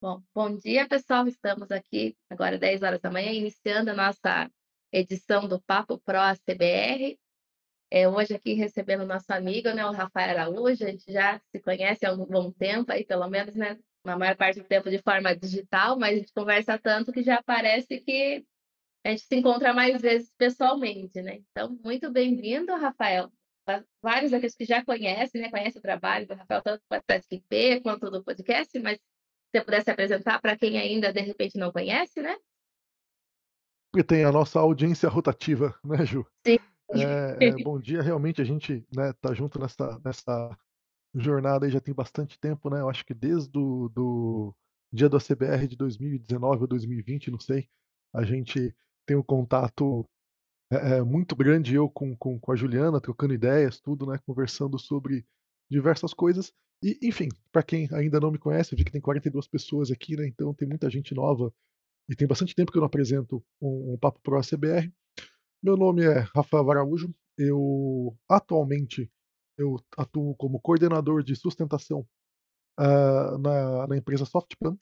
Bom, bom dia pessoal, estamos aqui agora 10h, iniciando a nossa edição do Papo Pro ACBR. Eh, hoje aqui recebendo nosso amigo, né, o Rafael Araújo, a gente já se conhece há um bom tempo aí, pelo menos, né, na maior parte do tempo de forma digital, mas a gente conversa tanto que já parece que a gente se encontra mais vezes pessoalmente, né. Então, muito bem-vindo, Rafael. Vários aqueles que já conhecem, né, conhecem o trabalho do Rafael, tanto com a TaskIP quanto do podcast, mas você pudesse apresentar para quem ainda, de repente, não conhece, né? E tem a nossa audiência rotativa, né, Ju. Sim. Eh eh, bom dia, realmente a gente, né, tá junto nessa nessa jornada aí já tem bastante tempo, né, eu acho que desde do do dia do ACBR de 2019 ou 2020, não sei, a gente tem um contato, eh eh, muito grande, eu com com com a Juliana, trocando ideias, tudo, né, conversando sobre diversas coisas. E, enfim, para quem ainda não me conhece, eu vi que tem 42 pessoas aqui, né, então tem muita gente nova, e tem bastante tempo que eu não apresento um um Papo Pro ACBR. Meu nome é Rafael Araújo, eu atualmente, eu atuo como coordenador de sustentação, hã, na na empresa Softpan.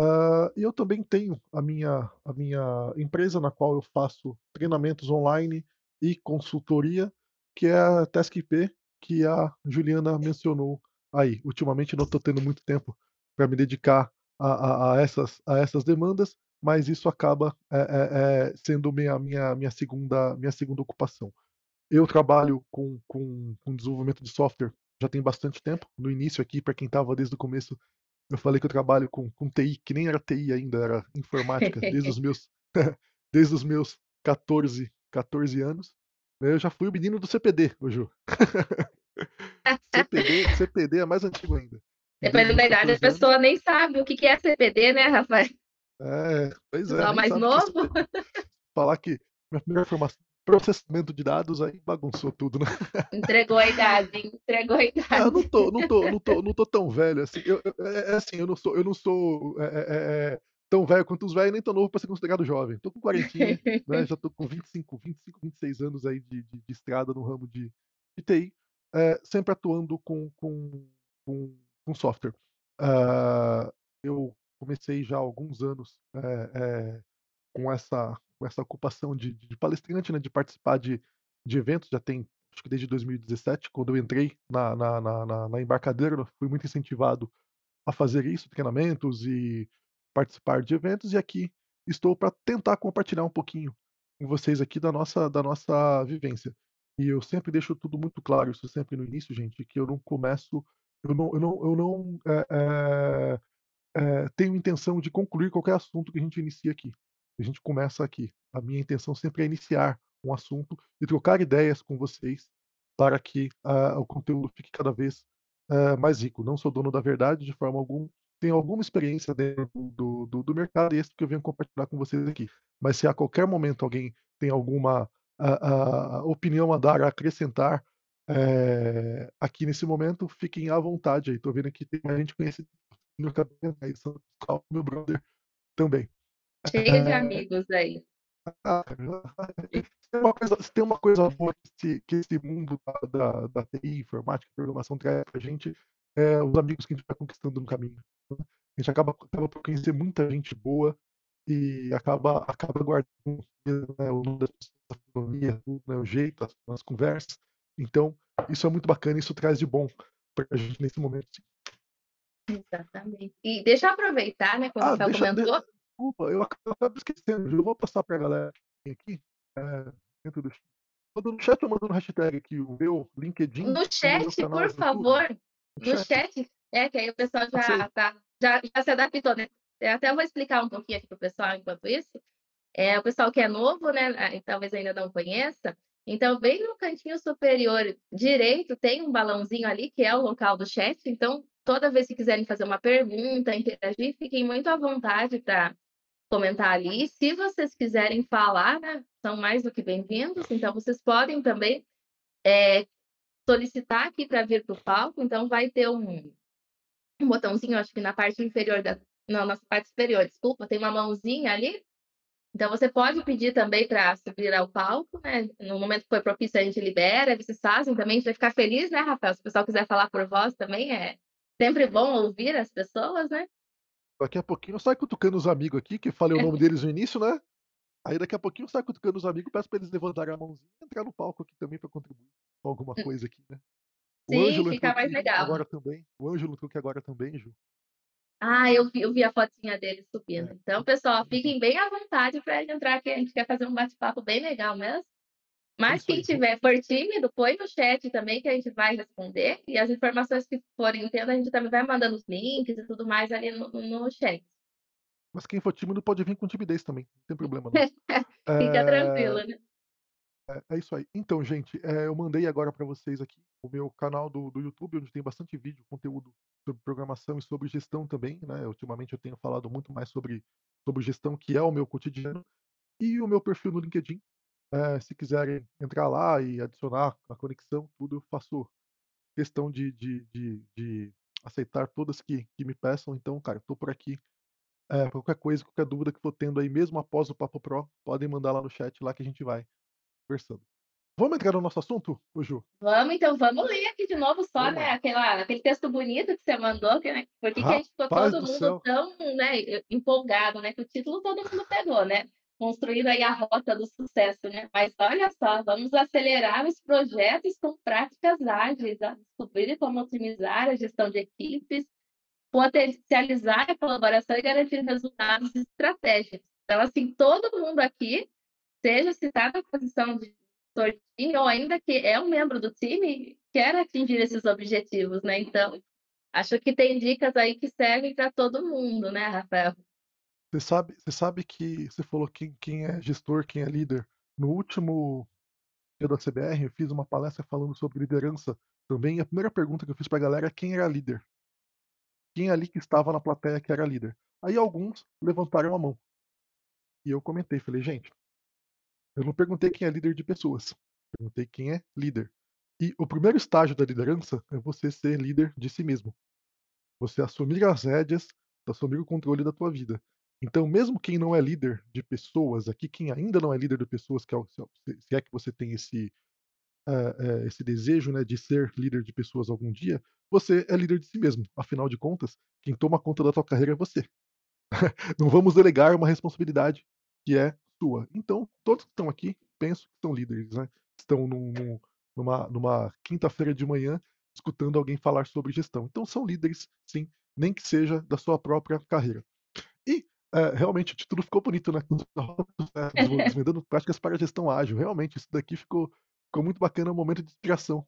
Hã, e eu também tenho a minha a minha empresa na qual eu faço treinamentos online e consultoria, que é a TaskIP, que a Juliana mencionou aí. Ultimamente não tô tendo muito tempo para me dedicar a a a essas a essas demandas, mas isso acaba, eh eh eh, sendo minha minha minha segunda minha segunda ocupação. Eu trabalho com com com desenvolvimento de software já tem bastante tempo, no início aqui, para quem estava desde o começo, eu falei que eu trabalho com com TI, que nem era TI ainda, era informática, desde os meus desde os meus 14 14 anos. Eu já fui o menino do CPD, Ju. CPD CPD é mais antigo ainda. Dependendo da idade, a 14 anos pessoa nem sabe o que que é CPD, né, Rafael? É, pois é, nem mais que é novo? CPD. Falar que minha primeira formação processamento de dados, aí bagunçou tudo, né. Entregou a idade, entregou a Ah, eu idade. não tô não tô não tô não tô tão velho assim, eu eu é é assim, eu não sou eu não sou, eh eh eh, tão velho quanto os velho, nem tão novo para ser considerado jovem. Tô com quarentinha, né, já tô com 25, 25, 26 anos aí de de de estrada no ramo de de TI, eh, sempre atuando com com com com software. Hã, eu comecei já há alguns anos, eh, com essa com essa ocupação de de palestrante, né, de participar de de eventos, já tem acho que desde 2017, quando eu entrei na na na na eu fui muito incentivado a fazer isso, treinamentos e participar de eventos, e aqui estou para tentar compartilhar um pouquinho com vocês aqui da nossa da nossa vivência. E eu sempre deixo tudo muito claro, isso sempre no início, gente, que eu não começo eu não eu não eu não, eh eh, tenho intenção de concluir qualquer assunto que a gente inicia aqui. A gente começa aqui. A minha intenção sempre é iniciar um assunto e trocar ideias com vocês, para que, ah, o conteúdo fique cada vez, hã, mais rico. Não sou dono da verdade de forma alguma, tenho alguma experiência dentro do do do mercado e é isso que eu venho compartilhar com vocês aqui. Mas se a qualquer momento alguém tem alguma, a a opinião a dar, a acrescentar, eh, aqui nesse momento, fiquem à vontade aí, tô vendo que tem gente conhecida meu brother também. Cheio de amigos aí. Se tem uma coisa tem uma coisa boa que esse que esse mundo da da da TI, informática, programação traz pra gente, é os amigos que a gente vai conquistando no caminho, né. A gente acaba acaba por conhecer muita gente boa, e acaba acaba guardando, né, o jeito, as as conversas. Então, isso é muito bacana, isso traz de bom pra gente nesse momento, sim. Exatamente. E deixa eu aproveitar, né, que o Ah, Rafael deixa de comentou desculpa, eu acabo esquecendo, eu vou passar pra galera que tem aqui, eh, dentro do no chat ou manda no hashtag aqui o meu LinkedIn No chat, por favor, No no chat? chat. É, que aí o pessoal já tá já já se adaptou, né. Eu até vou explicar um pouquinho aqui para o pessoal enquanto isso. Eh, o pessoal que é novo, né, talvez ainda não conheça, então bem no cantinho superior direito tem um balãozinho ali, que é o local do chat, então toda vez que quiserem fazer uma pergunta, interagir, fiquem muito à vontade pra comentar ali. Se vocês quiserem falar, né, são mais do que bem-vindos, então vocês podem também, eh, solicitar aqui pra vir para o palco, então vai ter um um botãozinho, acho que na parte inferior da não, na parte superior, desculpa, tem uma mãozinha ali, então você pode pedir também pra subir ao palco, né, no momento que for propício a gente libera, vocês fazem também, a gente vai ficar feliz, né, Rafael, se o pessoal quiser falar por voz também, é sempre bom ouvir as pessoas, né. Daqui a pouquinho sai cutucando os amigos aqui, que falei o nome deles no início, né? Aí daqui a pouquinho sai cutucando os amigos, peço pra eles levantarem a mãozinha e entrar no palco aqui também pra contribuir com alguma coisa aqui, né? Sim, fica mais legal. agora também. O Ângelo entrou aqui agora também, Ju. Ah, eu vi eu vi a fotinha dele subindo. É. Então, pessoal, fiquem bem à vontade para entrar aqui, a gente quer fazer um bate-papo bem legal mesmo. Mas quem tiver for tímido, põe no chat também que a gente vai responder, e as informações que forem tendo, a gente também vai mandando os links e tudo mais ali no no chat. Mas quem for tímido pode vir com timidez também, não tem problema não. Fica tranquilo, Eh né? É, é isso aí. Então, gente, eh, eu mandei agora pra vocês aqui o meu canal do do YouTube, onde tem bastante vídeo, conteúdo sobre programação e sobre gestão também, né. Ultimamente eu tenho falado muito mais sobre sobre gestão, que é o meu cotidiano, e o meu perfil no LinkedIn. Eh, se quiserem entrar lá e adicionar a conexão, tudo, eu faço questão de de de de aceitar todas que que me peçam. Então, cara, tô por aqui, eh, qualquer coisa, qualquer dúvida que for tendo aí, mesmo após o Papo Pro, podem mandar lá no chat lá que a gente vai conversando. Vamos entrar no nosso assunto, ô Ju? Vamos então, vamos ler aqui de novo só, Vamos né, lá. aquela aquele texto bonito que você mandou, que, né, por que a gente ficou todo do mundo céu. tão, né, empolgado, né, que o título todo mundo pegou, né, construindo aí a rota do sucesso, né. Mas olha só, vamos acelerar os projetos com práticas ágeis, a descobrir como otimizar a gestão de equipes, potencializar a colaboração e garantir resultados estratégicos. Então, assim, todo mundo aqui, seja se tá na posição de time ou ainda que é um membro do time, quer atingir esses objetivos, né. Então, acho que tem dicas aí que servem pra todo mundo, né, Rafael? Você sabe você sabe que você falou quem é gestor, quem é líder. No último dia da CBR, eu fiz uma palestra falando sobre liderança também, a primeira pergunta que eu fiz pra galera é quem era líder. Quem ali que estava na plateia que era líder. Aí alguns levantaram a mão. E eu comentei, falei: "Gente" eu não perguntei quem é líder de pessoas, perguntei quem é líder. E o primeiro estágio da liderança é você ser líder de si mesmo. Você assumir as rédeas, assumir o controle da tua vida. Então, mesmo quem não é líder de pessoas aqui, quem ainda não é líder de pessoas, que é o se é que você tem esse, eh eh, esse desejo, né, de ser líder de pessoas algum dia, você é líder de si mesmo. Afinal de contas, quem toma conta da tua carreira é você. Não vamos delegar uma responsabilidade que é sua. Então, todos que estão aqui, penso que são líderes, né. Estão num num numa numa quinta-feira de manhã, escutando alguém falar sobre gestão. Então são líderes sim, nem que seja da sua própria carreira. E, eh, realmente o título ficou bonito, né, desvendando práticas para a gestão ágil. Realmente isso daqui ficou ficou muito bacana, é um momento de inspiração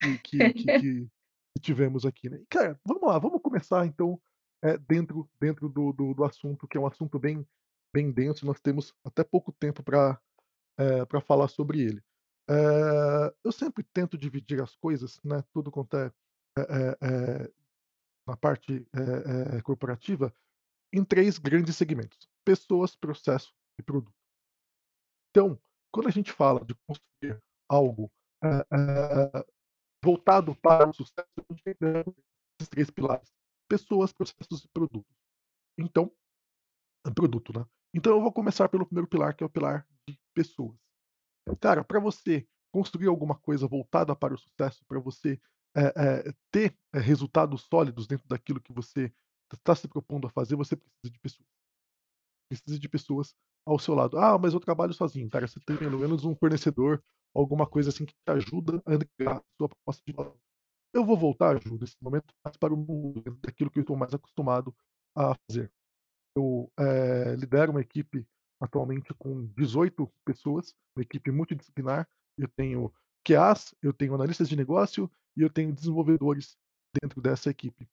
que que que que tivemos aqui, né. E cara, vamos lá, vamos começar então, eh, dentro dentro do do do assunto, que é um assunto bem bem denso, nós temos até pouco tempo pra, eh, pra falar sobre ele. Eh, eu sempre tento dividir as coisas, né, tudo quanto é é é é na parte, eh eh, corporativa, em 3 grandes segmentos: pessoas, processo e produto. Então, quando a gente fala de construir algo, eh eh, voltado para o sucesso, a gente tem esses 3 pilares: pessoas, processos e produtos. Então produto, né. Então eu vou começar pelo primeiro pilar, que é o pilar de pessoas. Cara, pra você construir alguma coisa voltada para o sucesso, pra você, eh eh, ter resultados sólidos dentro daquilo que você tá se propondo a fazer, você precisa de pessoas. Precisa de pessoas ao seu lado. "Ah, mas eu trabalho sozinho", cara, você tem pelo menos um fornecedor, alguma coisa assim que te ajuda a entregar a sua proposta de valor. Eu vou voltar, Ju, nesse momento para o mundo daquilo que eu estou mais acostumado a fazer. Eu, eh, lidero uma equipe atualmente com 18 pessoas, uma equipe multidisciplinar. Eu tenho QAs, eu tenho analistas de negócio e eu tenho desenvolvedores dentro dessa equipe.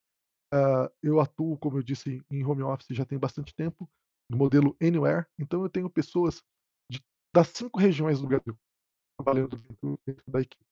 Ah, eu atuo, como eu disse, em home office já tem bastante tempo, no modelo Anywhere, então eu tenho pessoas de das 5 regiões do Brasil trabalhando dentro dentro da equipe.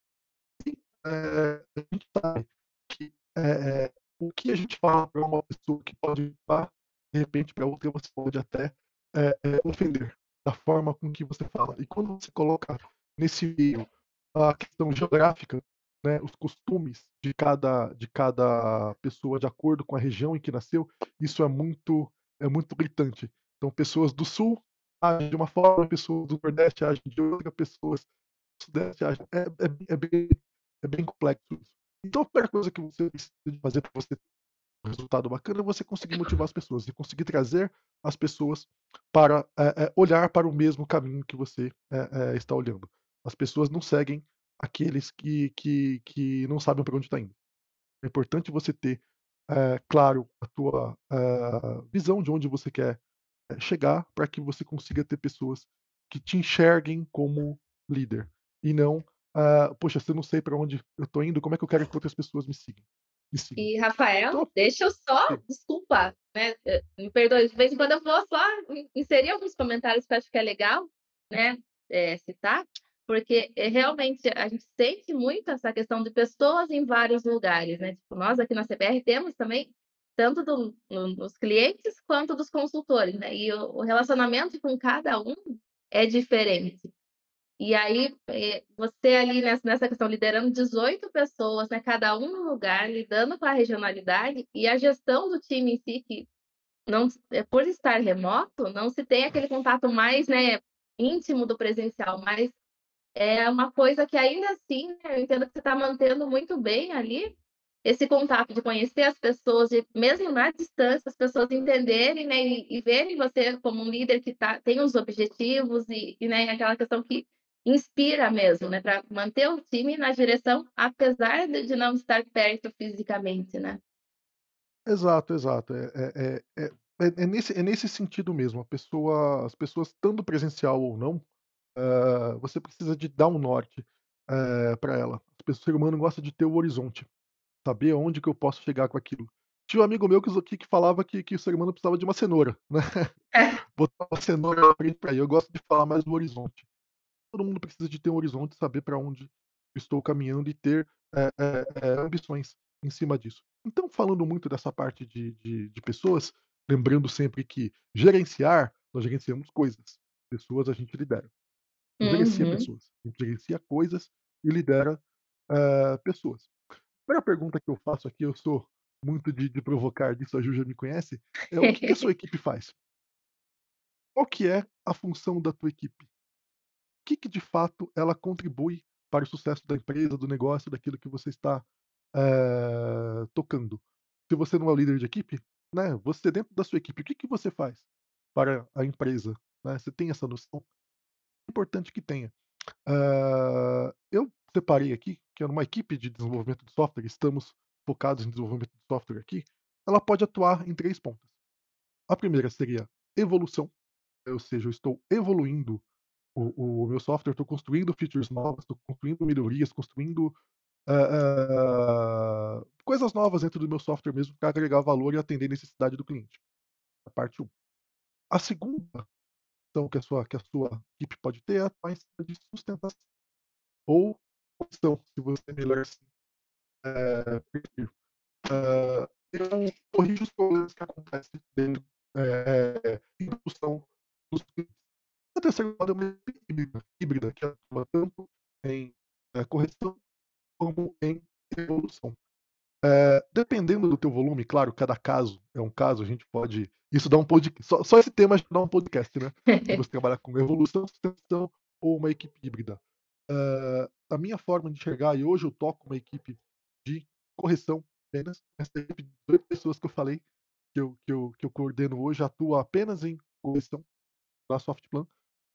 E, eh, a gente sabe que, eh o que a gente fala pra uma pessoa que pode ajudar, de repente pra outra você pode até, eh eh, ofender, da forma com que você fala. E quando você coloca nesse meio a questão geográfica, né, os costumes de cada de cada pessoa de acordo com a região em que nasceu, isso é muito é muito gritante. Então pessoas do sul agem de uma forma, pessoas do nordeste agem de outra, pessoas do sudeste agem é é é bem é bem complexo isso. Então a primeira coisa que você precisa fazer pra você resultado bacana é você conseguir motivar as pessoas e conseguir trazer as pessoas para é, olhar para o mesmo caminho que você é, está olhando. As pessoas não seguem aqueles que, que, que não sabem para onde está indo. É importante você ter claro a tua visão de onde você quer chegar para que você consiga ter pessoas que te enxerguem como líder e não, poxa, se eu não sei para onde eu estou indo, como é que eu quero que outras pessoas me sigam? E, Rafael, deixa eu só, desculpa, né? Eh, me perdoe, de vez em quando eu vou só inserir alguns comentários que eu acho que é legal, né? É, citar, porque é, realmente a gente sente muito essa questão de pessoas em vários lugares, né? Tipo, nós aqui na CBR temos também tanto do, no, dos clientes quanto dos consultores, né? E o, o relacionamento com cada um é diferente. E aí, eh, você ali nessa, questão, liderando 18 pessoas, né, cada um no lugar, lidando com a regionalidade e a gestão do time em si, que não, eh, por estar remoto, não se tem aquele contato mais né, íntimo do presencial, mas é uma coisa que ainda assim, né, eu entendo que você está mantendo muito bem ali, esse contato de conhecer as pessoas, de, mesmo na distância, as pessoas entenderem né, e, e verem você como um líder que tá, tem os objetivos e, e né, aquela questão que inspira mesmo, né, para manter o time na direção, apesar de não estar perto fisicamente, né? Exato, exato. É, é, é, é, é nesse, é nesse sentido mesmo. A pessoa, as pessoas estando presencial ou não, uh, você precisa de dar um norte uh, para ela. O ser humano gosta de ter o horizonte, saber onde que eu posso chegar com aquilo. Tinha um amigo meu que, que falava que, que o ser humano precisava de uma cenoura, né? É. Botar uma cenoura na frente para ir. Eu gosto de falar mais do horizonte todo mundo precisa de ter um horizonte, saber para onde estou caminhando e ter é, é, ambições em cima disso. Então, falando muito dessa parte de, de, de, pessoas, lembrando sempre que gerenciar, nós gerenciamos coisas. Pessoas a gente lidera. Não uhum. gerencia pessoas. A gente gerencia coisas e lidera uh, pessoas. A primeira pergunta que eu faço aqui, eu sou muito de, de provocar disso, a Ju já me conhece, é o que, que a sua equipe faz? Qual que é a função da tua equipe? Que, que de fato ela contribui para o sucesso da empresa, do negócio, daquilo que você está é, tocando. Se você não é o líder de equipe, né, você dentro da sua equipe, o que, que você faz para a empresa? Né? Você tem essa noção? É importante que tenha. Uh, eu separei aqui que é uma equipe de desenvolvimento de software, estamos focados em desenvolvimento de software aqui, ela pode atuar em três pontos. A primeira seria evolução, ou seja, eu estou evoluindo o, o meu software, estou construindo features novas, estou construindo melhorias, construindo uh, uh, coisas novas dentro do meu software mesmo para agregar valor e atender a necessidade do cliente. A parte 1. A segunda opção que a sua, que a sua equipe pode ter é a mais de sustentação. Ou opção, se você melhor assim, é, uh, eu corrijo os problemas que acontecem dentro é, em produção dos clientes a terceira moda é uma híbrida, híbrida que atua tanto em é, correção como em evolução. É, dependendo do teu volume, claro, cada caso é um caso, a gente pode. Isso dá um podcast. Só, só esse tema dá um podcast, né? você trabalhar com evolução, sustentação ou uma equipe híbrida. Uh, a minha forma de enxergar, e hoje eu toco uma equipe de correção apenas, essa equipe de duas pessoas que eu falei, que eu, que eu, que eu coordeno hoje, atua apenas em correção da Softplan.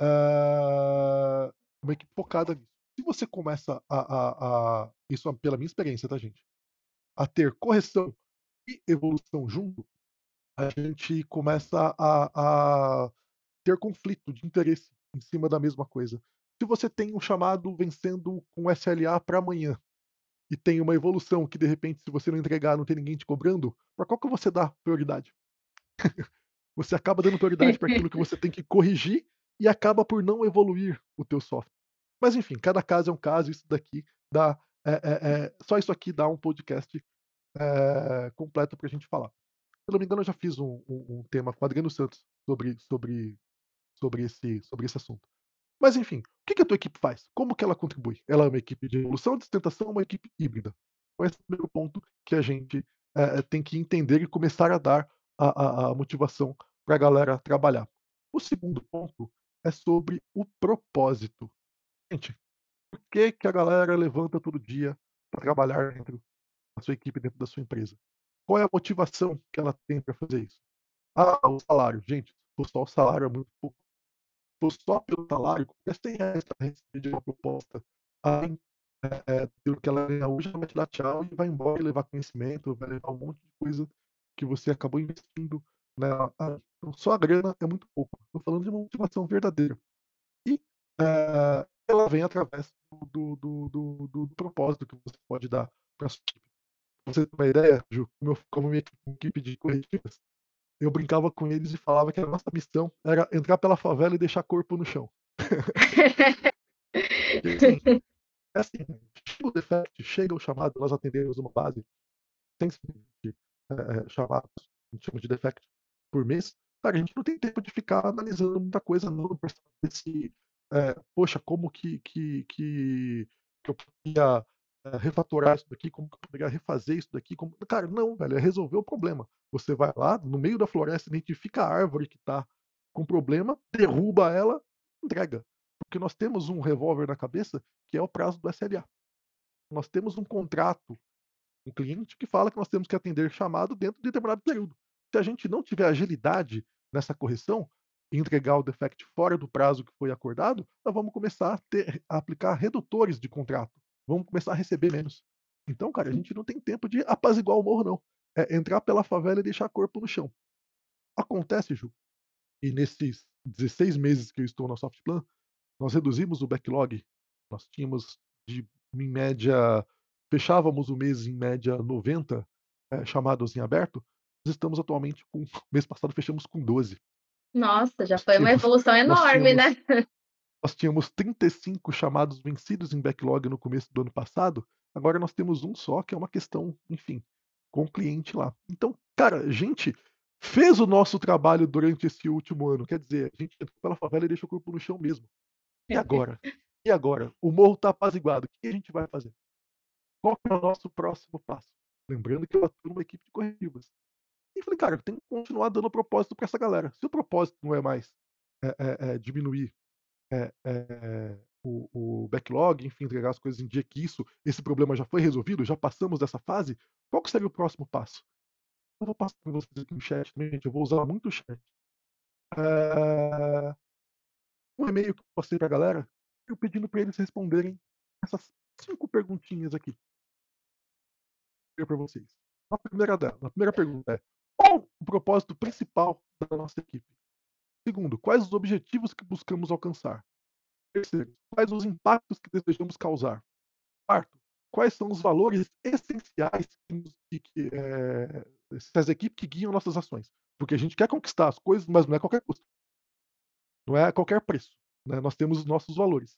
Uh, uma equipe focada nisso. Se você começa a, a, a, Isso é pela minha experiência, tá, gente? A ter correção e evolução junto, a gente começa a, a ter conflito de interesse em cima da mesma coisa. Se você tem um chamado vencendo com SLA para amanhã e tem uma evolução que de repente, se você não entregar, não tem ninguém te cobrando, para qual que você dá prioridade? você acaba dando prioridade para aquilo que você tem que corrigir e acaba por não evoluir o teu software. Mas enfim, cada caso é um caso, isso daqui dá. É, é, é, só isso aqui dá um podcast é, completo para a gente falar. Se não me engano, eu já fiz um, um, um, tema com Adriano Santos sobre, sobre, sobre, esse, sobre esse assunto. Mas enfim, o que, que a tua equipe faz? Como que ela contribui? Ela é uma equipe de evolução, de sustentação, uma equipe híbrida. Então, esse é o primeiro ponto que a gente é, tem que entender e começar a dar a, a, a motivação para a galera trabalhar. O segundo ponto é sobre o propósito. Gente, por que, que a galera levanta todo dia para trabalhar dentro da sua equipe, dentro da sua empresa? qual é a motivação que ela tem para fazer isso? Ah, o salário. Gente, só o salário é muito pouco. For só pelo salário, qualquer 100 reais para receber de uma proposta, além é, pelo que ela ganha hoje, ela vai te dar tchau e vai embora e levar conhecimento, vai levar um monte de coisa que você acabou investindo nela. Então, só a grana é muito pouco. Estou falando de uma motivação verdadeira. E é, ela vem através do, do, do, do, propósito que você pode dar para a sua equipe. Você ter uma ideia, Ju, como, eu, como minha equipe de corretivas, eu brincava com eles e falava que a nossa missão era entrar pela favela e deixar corpo no chão. é assim, chega o defect, chega o chamado, nós atendemos uma base, tem é, chamados, a gente chama de defect, por mês. Cara, a gente não tem tempo de ficar analisando muita coisa, não, para saber se, é, poxa, como que, que, que, que eu poderia é, refatorar isso daqui, como que eu poderia refazer isso daqui. Como... Cara, não, velho, é resolver o problema. Você vai lá, no meio da floresta, identifica a árvore que está com problema, derruba ela, entrega. Porque nós temos um revólver na cabeça que é o prazo do SLA. Nós temos um contrato, um cliente que fala que nós temos que atender chamado dentro de determinado período. Se a gente não tiver agilidade nessa correção entregar o defect fora do prazo que foi acordado, nós vamos começar a, ter, a aplicar redutores de contrato. Vamos começar a receber menos. Então, cara, a gente não tem tempo de apaziguar o morro, não. É entrar pela favela e deixar corpo no chão. Acontece, Ju, e nesses 16 meses que eu estou na Softplan, nós reduzimos o backlog. Nós tínhamos, de, em média, fechávamos o mês em média 90 é, chamados em aberto. Nós estamos atualmente com. Mês passado fechamos com 12. Nossa, já foi uma evolução enorme, tínhamos, né? Nós tínhamos 35 chamados vencidos em backlog no começo do ano passado. Agora nós temos um só, que é uma questão, enfim, com o cliente lá. Então, cara, a gente fez o nosso trabalho durante esse último ano. Quer dizer, a gente entrou pela favela e deixou o corpo no chão mesmo. E agora? E agora? O morro está apaziguado. O que a gente vai fazer? Qual é o nosso próximo passo? Lembrando que eu atuo numa equipe de corretivas. E falei, cara, tem que continuar dando propósito para essa galera. Se o propósito não é mais é, é, é, diminuir o, o, backlog, enfim, entregar as coisas em dia que isso, esse problema já foi resolvido, já passamos dessa fase, qual que seria o próximo passo? Eu vou passar para vocês aqui no chat também, gente. Eu vou usar muito o chat. É um e-mail que eu postei pra galera, eu pedindo para eles responderem essas cinco perguntinhas aqui. para vocês. A primeira dela, a primeira pergunta é: qual o propósito principal da nossa equipe? Segundo, quais os objetivos que buscamos alcançar? Terceiro, quais os impactos que desejamos causar? Quarto, quais são os valores essenciais que, que é, equipes que guiam nossas ações? Porque a gente quer conquistar as coisas, mas não é a qualquer custo. Não é a qualquer preço. Né? Nós temos os nossos valores.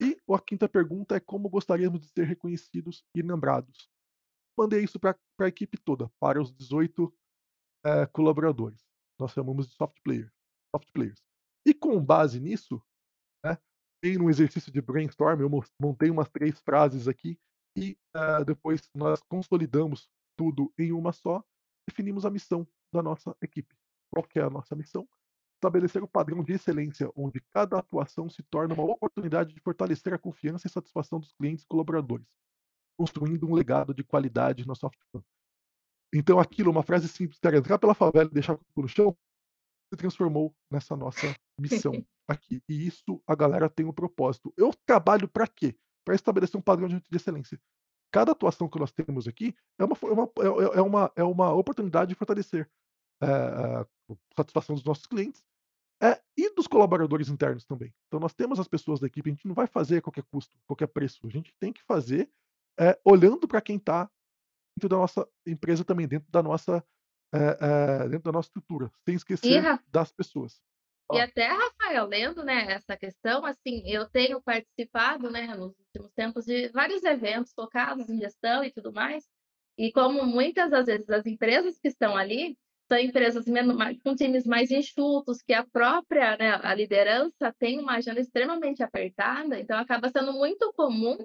E a quinta pergunta é como gostaríamos de ser reconhecidos e lembrados. Mandei isso para a equipe toda, para os 18 é, colaboradores. Nós chamamos de soft, player, soft players. E com base nisso, né, em um exercício de brainstorm, eu montei umas três frases aqui e uh, depois nós consolidamos tudo em uma só, definimos a missão da nossa equipe. Qual que é a nossa missão? estabelecer o padrão de excelência, onde cada atuação se torna uma oportunidade de fortalecer a confiança e satisfação dos clientes e colaboradores, construindo um legado de qualidade na software. Então, aquilo, uma frase simples, cara, entrar pela favela e deixar o no chão, se transformou nessa nossa missão aqui. E isso a galera tem um propósito. Eu trabalho para quê? Para estabelecer um padrão de excelência. Cada atuação que nós temos aqui é uma, é uma, é, é uma, é uma oportunidade de fortalecer é, a satisfação dos nossos clientes é, e dos colaboradores internos também. Então nós temos as pessoas da equipe, a gente não vai fazer a qualquer custo, qualquer preço. A gente tem que fazer é, olhando para quem está da nossa empresa também, dentro da nossa é, dentro da nossa estrutura, sem esquecer e, das pessoas. E até, Rafael, lendo né, essa questão, assim, eu tenho participado né, nos últimos tempos de vários eventos focados em gestão e tudo mais. E como muitas das vezes as empresas que estão ali são empresas com times mais enxutos, que a própria né, a liderança tem uma agenda extremamente apertada, então acaba sendo muito comum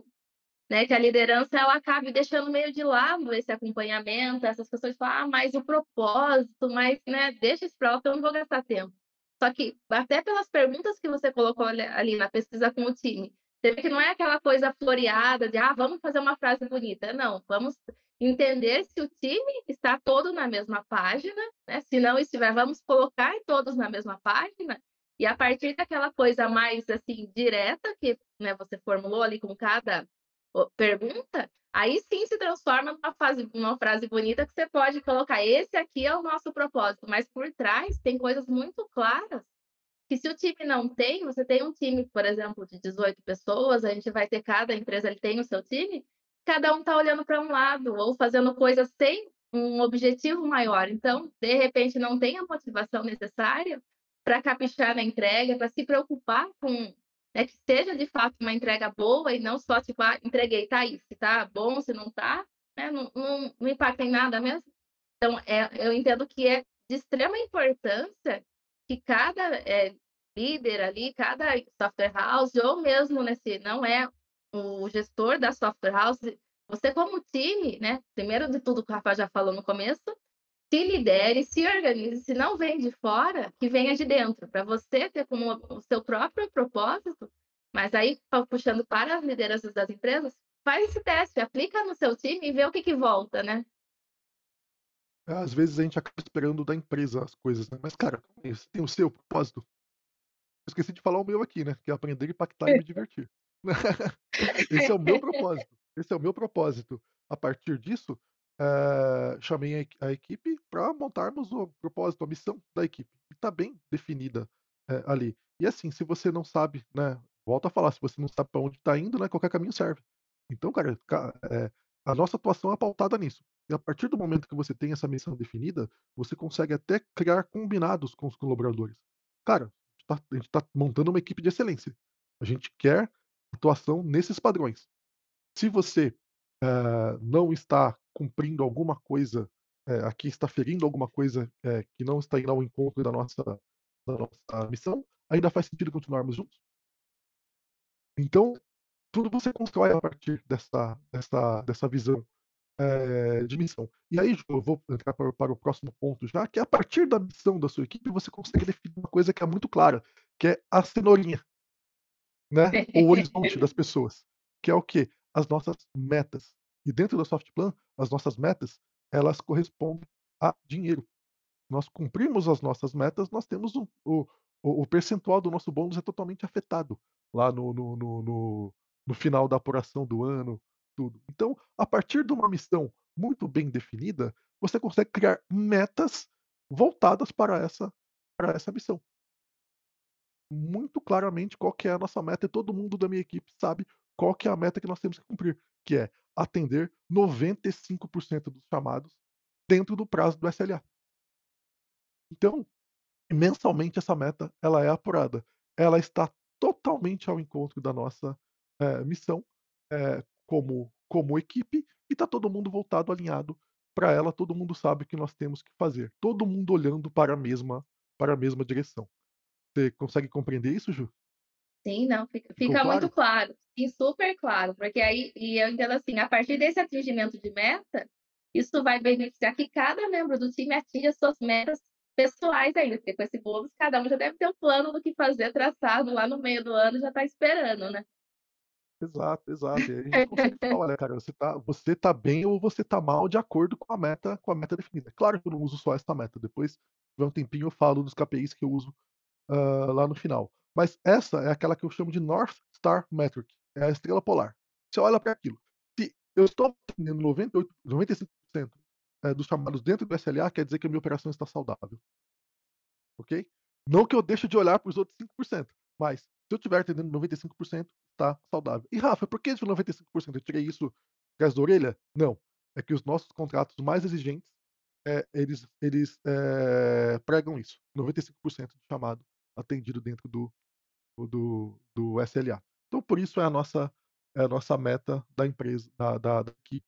né, que a liderança ela acabe deixando meio de lado esse acompanhamento, essas questões, falar, ah, mas o propósito, mas né, deixa para lá, eu não vou gastar tempo. Só que, até pelas perguntas que você colocou ali na pesquisa com o time, você vê que não é aquela coisa floreada de, ah, vamos fazer uma frase bonita. Não, vamos entender se o time está todo na mesma página, né? Se não estiver, vamos colocar todos na mesma página e a partir daquela coisa mais assim direta que né, você formulou ali com cada pergunta, aí sim se transforma numa, fase, numa frase bonita que você pode colocar. Esse aqui é o nosso propósito, mas por trás tem coisas muito claras que se o time não tem, você tem um time, por exemplo, de 18 pessoas, a gente vai ter cada empresa ele tem o seu time, cada um está olhando para um lado ou fazendo coisas sem um objetivo maior. Então, de repente, não tem a motivação necessária para caprichar na entrega, para se preocupar com né, que seja de fato uma entrega boa e não só tipo, ah, entreguei, tá aí, se tá bom, se não tá, né, não, não, não impacta em nada mesmo. Então, é, eu entendo que é de extrema importância que cada é, líder ali, cada software house, ou mesmo nesse, não é o gestor da software house, você como time, né, primeiro de tudo que o Rafa já falou no começo, se lidere, se organize, se não vem de fora, que venha de dentro, para você ter como o seu próprio propósito, mas aí puxando para as lideranças das empresas, faz esse teste, aplica no seu time e vê o que, que volta, né? Às vezes a gente acaba esperando da empresa as coisas, né? Mas, cara, você tem o seu propósito. Esqueci de falar o meu aqui, né? Que é aprender, impactar e me divertir. Esse é o meu propósito. Esse é o meu propósito. A partir disso, eh, chamei a, equipe para montarmos o propósito, a missão da equipe. E está bem definida eh, ali. E assim, se você não sabe, né? Volto a falar, se você não sabe para onde está indo, né? Qualquer caminho serve. Então, cara, é, a nossa atuação é pautada nisso. E a partir do momento que você tem essa missão definida, você consegue até criar combinados com os colaboradores. Cara, a gente está tá montando uma equipe de excelência. A gente quer atuação nesses padrões. Se você uh, não está cumprindo alguma coisa, uh, aqui está ferindo alguma coisa uh, que não está indo ao encontro da nossa, da nossa missão, ainda faz sentido continuarmos juntos. Então, tudo você constrói a partir dessa, dessa, dessa visão de missão. E aí, eu vou entrar para, para, o próximo ponto já, que é a partir da missão da sua equipe, você consegue definir uma coisa que é muito clara, que é a cenourinha, né? o horizonte das pessoas, que é o quê? As nossas metas. E dentro da Softplan, as nossas metas, elas correspondem a dinheiro. Nós cumprimos as nossas metas, nós temos o, o, o percentual do nosso bônus é totalmente afetado lá no, no, no, no, no final da apuração do ano, tudo. Então, a partir de uma missão muito bem definida, você consegue criar metas voltadas para essa, para essa missão. Muito claramente qual que é a nossa meta e todo mundo da minha equipe sabe qual que é a meta que nós temos que cumprir, que é atender 95% dos chamados dentro do prazo do SLA. Então, mensalmente essa meta ela é apurada. Ela está totalmente ao encontro da nossa é, missão é, como, como equipe e está todo mundo voltado, alinhado para ela. Todo mundo sabe o que nós temos que fazer. Todo mundo olhando para a mesma para a mesma direção. Você consegue compreender isso, Ju? Sim, não, fica, fica claro? muito claro, e super claro, porque aí, e eu entendo assim, a partir desse atingimento de meta, isso vai beneficiar que cada membro do time atinja suas metas pessoais ainda, porque com esse bônus, cada um já deve ter um plano do que fazer traçado lá no meio do ano, já está esperando, né? Exato, exato. E aí a gente consegue falar, olha, cara, você tá, você tá bem ou você tá mal de acordo com a meta, com a meta definida. Claro que eu não uso só essa meta. Depois, tiver um tempinho, eu falo dos KPIs que eu uso uh, lá no final. Mas essa é aquela que eu chamo de North Star Metric, é a estrela polar. Você olha para aquilo. Se eu estou atendendo 98, 95% eh, dos chamados dentro do SLA, quer dizer que a minha operação está saudável. Ok? Não que eu deixe de olhar para os outros 5%, mas se eu estiver atendendo 95%, está saudável. E Rafa, por que de 95%? Eu tirei isso atrás da orelha? Não. É que os nossos contratos mais exigentes, é, eles, eles é, pregam isso. 95% de chamado atendido dentro do, do, do SLA. Então, por isso é a nossa, é a nossa meta da empresa, da, da, da equipe,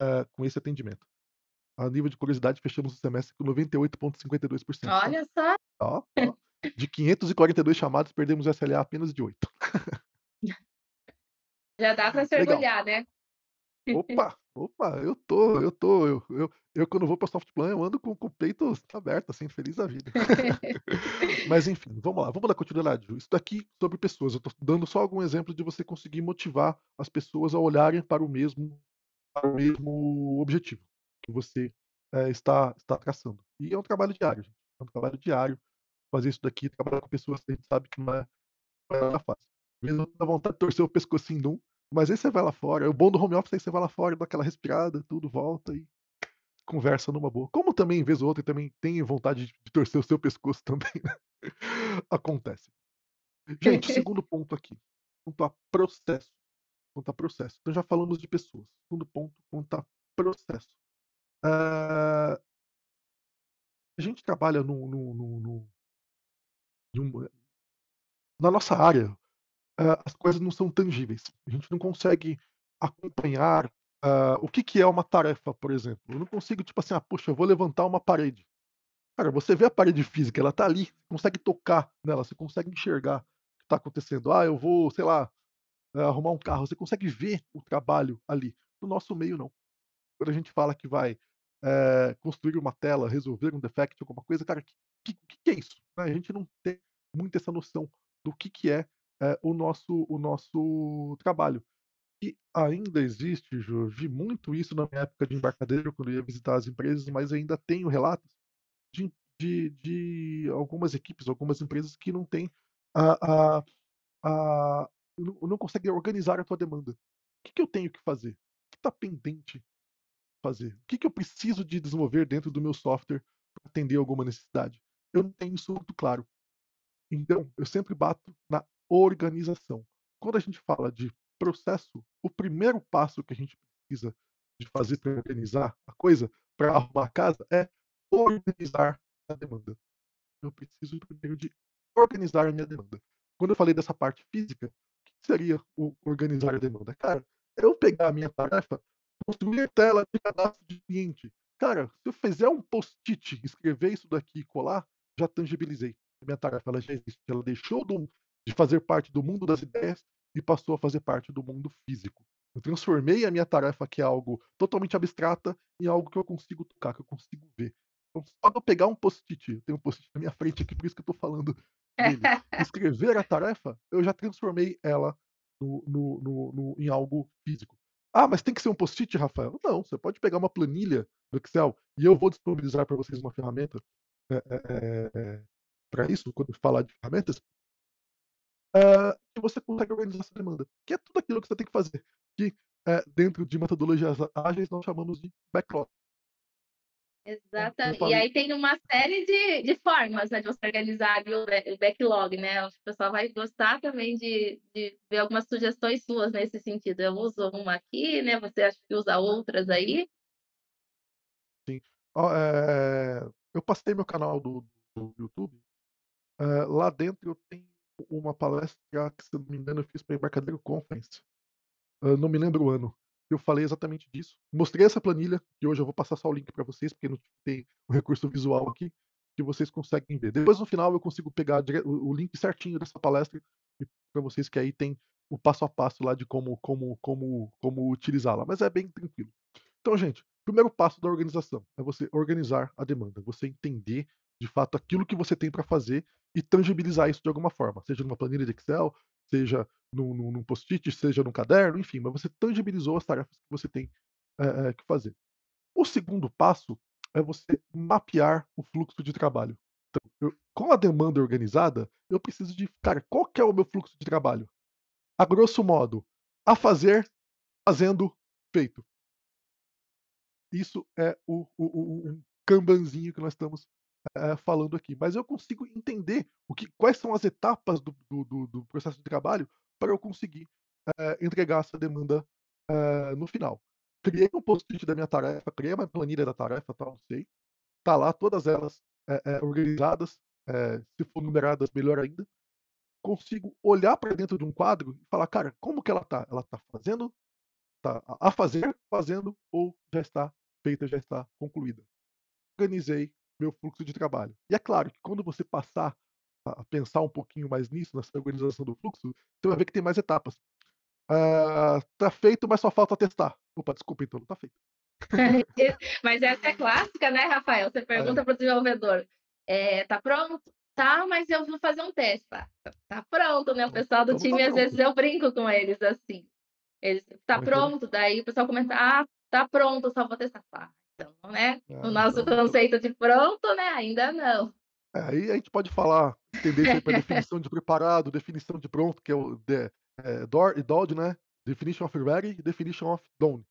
é, com esse atendimento. A nível de curiosidade, fechamos o semestre com 98,52%. Olha só! Ó, ó. De 542 chamados, perdemos o SLA apenas de 8. Já dá para se orgulhar, né? Opa, opa, eu tô, eu tô, eu, eu, eu quando vou para Softplan, eu ando com, com o peito aberto, assim, feliz da vida. Mas enfim, vamos lá, vamos dar continuidade. Isso daqui sobre pessoas. Eu tô dando só algum exemplo de você conseguir motivar as pessoas a olharem para o mesmo para o mesmo objetivo que você, eh, está está traçando. E é um trabalho diário, gente, é um trabalho diário fazer isso daqui, trabalhar com pessoas que a gente sabe que não é não é fácil. Vezes dá vontade de torcer o pescocinho de um, mas aí você vai lá fora, o bom do home office é que você vai lá fora, dá aquela respirada, tudo, volta e conversa numa boa. Como também, vez ou outra, também tem vontade de torcer o seu pescoço também, né. Acontece. Gente, segundo ponto aqui, quanto a processo, quanto a processo. Então já falamos de pessoas. Segundo ponto, quanto a processo. Ah a gente trabalha no no no no na nossa área, ah, as coisas não são tangíveis. A gente não consegue acompanhar, ah, o que que é uma tarefa, por exemplo. Eu não consigo, tipo assim: "Ah, poxa, eu vou levantar uma parede". Cara, você vê a parede física, ela tá ali, você consegue tocar nela, você consegue enxergar o que tá acontecendo. "Ah, eu vou, sei lá, eh, arrumar um carro", você consegue ver o trabalho ali. No nosso meio, não. Quando a gente fala que vai, eh, construir uma tela, resolver um defect, alguma coisa, cara, que que que que é isso? Né, a gente não tem muito essa noção do que que é, eh, o nosso o nosso trabalho. E ainda existe, Jô, vi muito isso na minha época de embarcadeiro, quando ia visitar as empresas, mas ainda tenho relatos de de de algumas equipes, algumas empresas que não têm a a a não conseguem organizar a tua demanda. O que que eu tenho que fazer? O que tá pendente fazer? O que que eu preciso de desenvolver dentro do meu software para atender alguma necessidade? Eu não tenho isso muito claro. Então, eu sempre bato na organização. Quando a gente fala de processo, o primeiro passo que a gente precisa de fazer para organizar a coisa, para arrumar a casa, é organizar a demanda. Eu preciso primeiro de organizar a minha demanda. Quando eu falei dessa parte física, o que seria o organizar a demanda? Cara, é eu pegar a minha tarefa, construir tela de cadastro de cliente. Cara, se eu fizer um post-it, escrever isso daqui e colar, já tangibilizei. A minha tarefa ela já existe, ela deixou do de fazer parte do mundo das ideias e passou a fazer parte do mundo físico. Eu transformei a minha tarefa, que é algo totalmente abstrata, em algo que eu consigo tocar, que eu consigo ver. Então só de eu pegar um post-it, eu tenho um post-it na minha frente aqui, por isso que eu tô falando dele, escrever a tarefa, eu já transformei ela no no no no em algo físico. "Ah, mas tem que ser um post-it, Rafael?" Não, você pode pegar uma planilha do Excel, e eu vou disponibilizar para vocês uma ferramenta, eh eh eh, pra isso, quando falar de ferramentas hã, que você consegue organizar essa demanda, que é tudo aquilo que você tem que fazer, que, eh, dentro de metodologias ágeis nós chamamos de backlog. Exatamente. E aí tem uma série de de formas, né, de você organizar o ba o backlog, né, acho que o pessoal vai gostar também de de ver algumas sugestões suas nesse sentido. Eu uso uma aqui, né, você acha que usa outras aí? Sim. Eh, eu passei meu canal do do YouTube, eh, lá dentro eu tenho uma palestra que, se não me engano, eu fiz pra Embarcadero Conference. Hã, não me lembro o ano. Eu falei exatamente disso. Mostrei essa planilha, que hoje eu vou passar só o link pra vocês, porque não tem o recurso visual aqui, que vocês conseguem ver. Depois no final eu consigo pegar o link certinho dessa palestra e pra vocês, que aí tem o passo a passo lá de como como como como utilizá-la, mas é bem tranquilo. Então, gente, primeiro passo da organização é você organizar a demanda, você entender, de fato, aquilo que você tem pra fazer e tangibilizar isso de alguma forma, seja numa planilha de Excel, seja num num num post-it, seja num caderno, enfim, mas você tangibilizou as tarefas que você tem, eh eh, que fazer. O segundo passo é você mapear o fluxo de trabalho. Então, eu com a demanda organizada, eu preciso de cara, qual que é o meu fluxo de trabalho? A grosso modo, a fazer, fazendo, feito. Isso é o o o o kanbanzinho que nós estamos, eh, falando aqui, mas eu consigo entender o que quais são as etapas do do do processo de trabalho para eu conseguir, eh, entregar essa demanda, eh, no final. Criei um post-it da minha tarefa, criei uma planilha da tarefa, tal, não sei, tá lá todas elas, organizadas, se for numeradas melhor ainda. Consigo olhar pra dentro de um quadro e falar: "Cara, como que ela tá? Ela tá fazendo, tá a fazer, fazendo ou já está feita, já está concluída?". Organizei meu fluxo de trabalho. E é claro que quando você passar a pensar um pouquinho mais nisso, nessa organização do fluxo, você vai ver que tem mais etapas. Ah, tá feito, mas só falta testar. Opa, desculpa então, não tá feito. Mas essa é clássica, né, Rafael, você É. pergunta para o desenvolvedor: "Eh, tá pronto?". "Tá, mas eu vou fazer um teste". "Tá, tá pronto", né, o Então pessoal do então tá time, às vezes, eu brinco com eles assim, eles: "Tá Ou então pronto?". Daí o pessoal comenta: "Ah, tá pronto, só vou testar. Tá, né, o Ah, nosso então conceito de pronto, né, ainda não. É, aí a gente pode falar, aí pra definição de preparado, definição de pronto, que é o de eh, door e dode, né, definition of ready definition of done.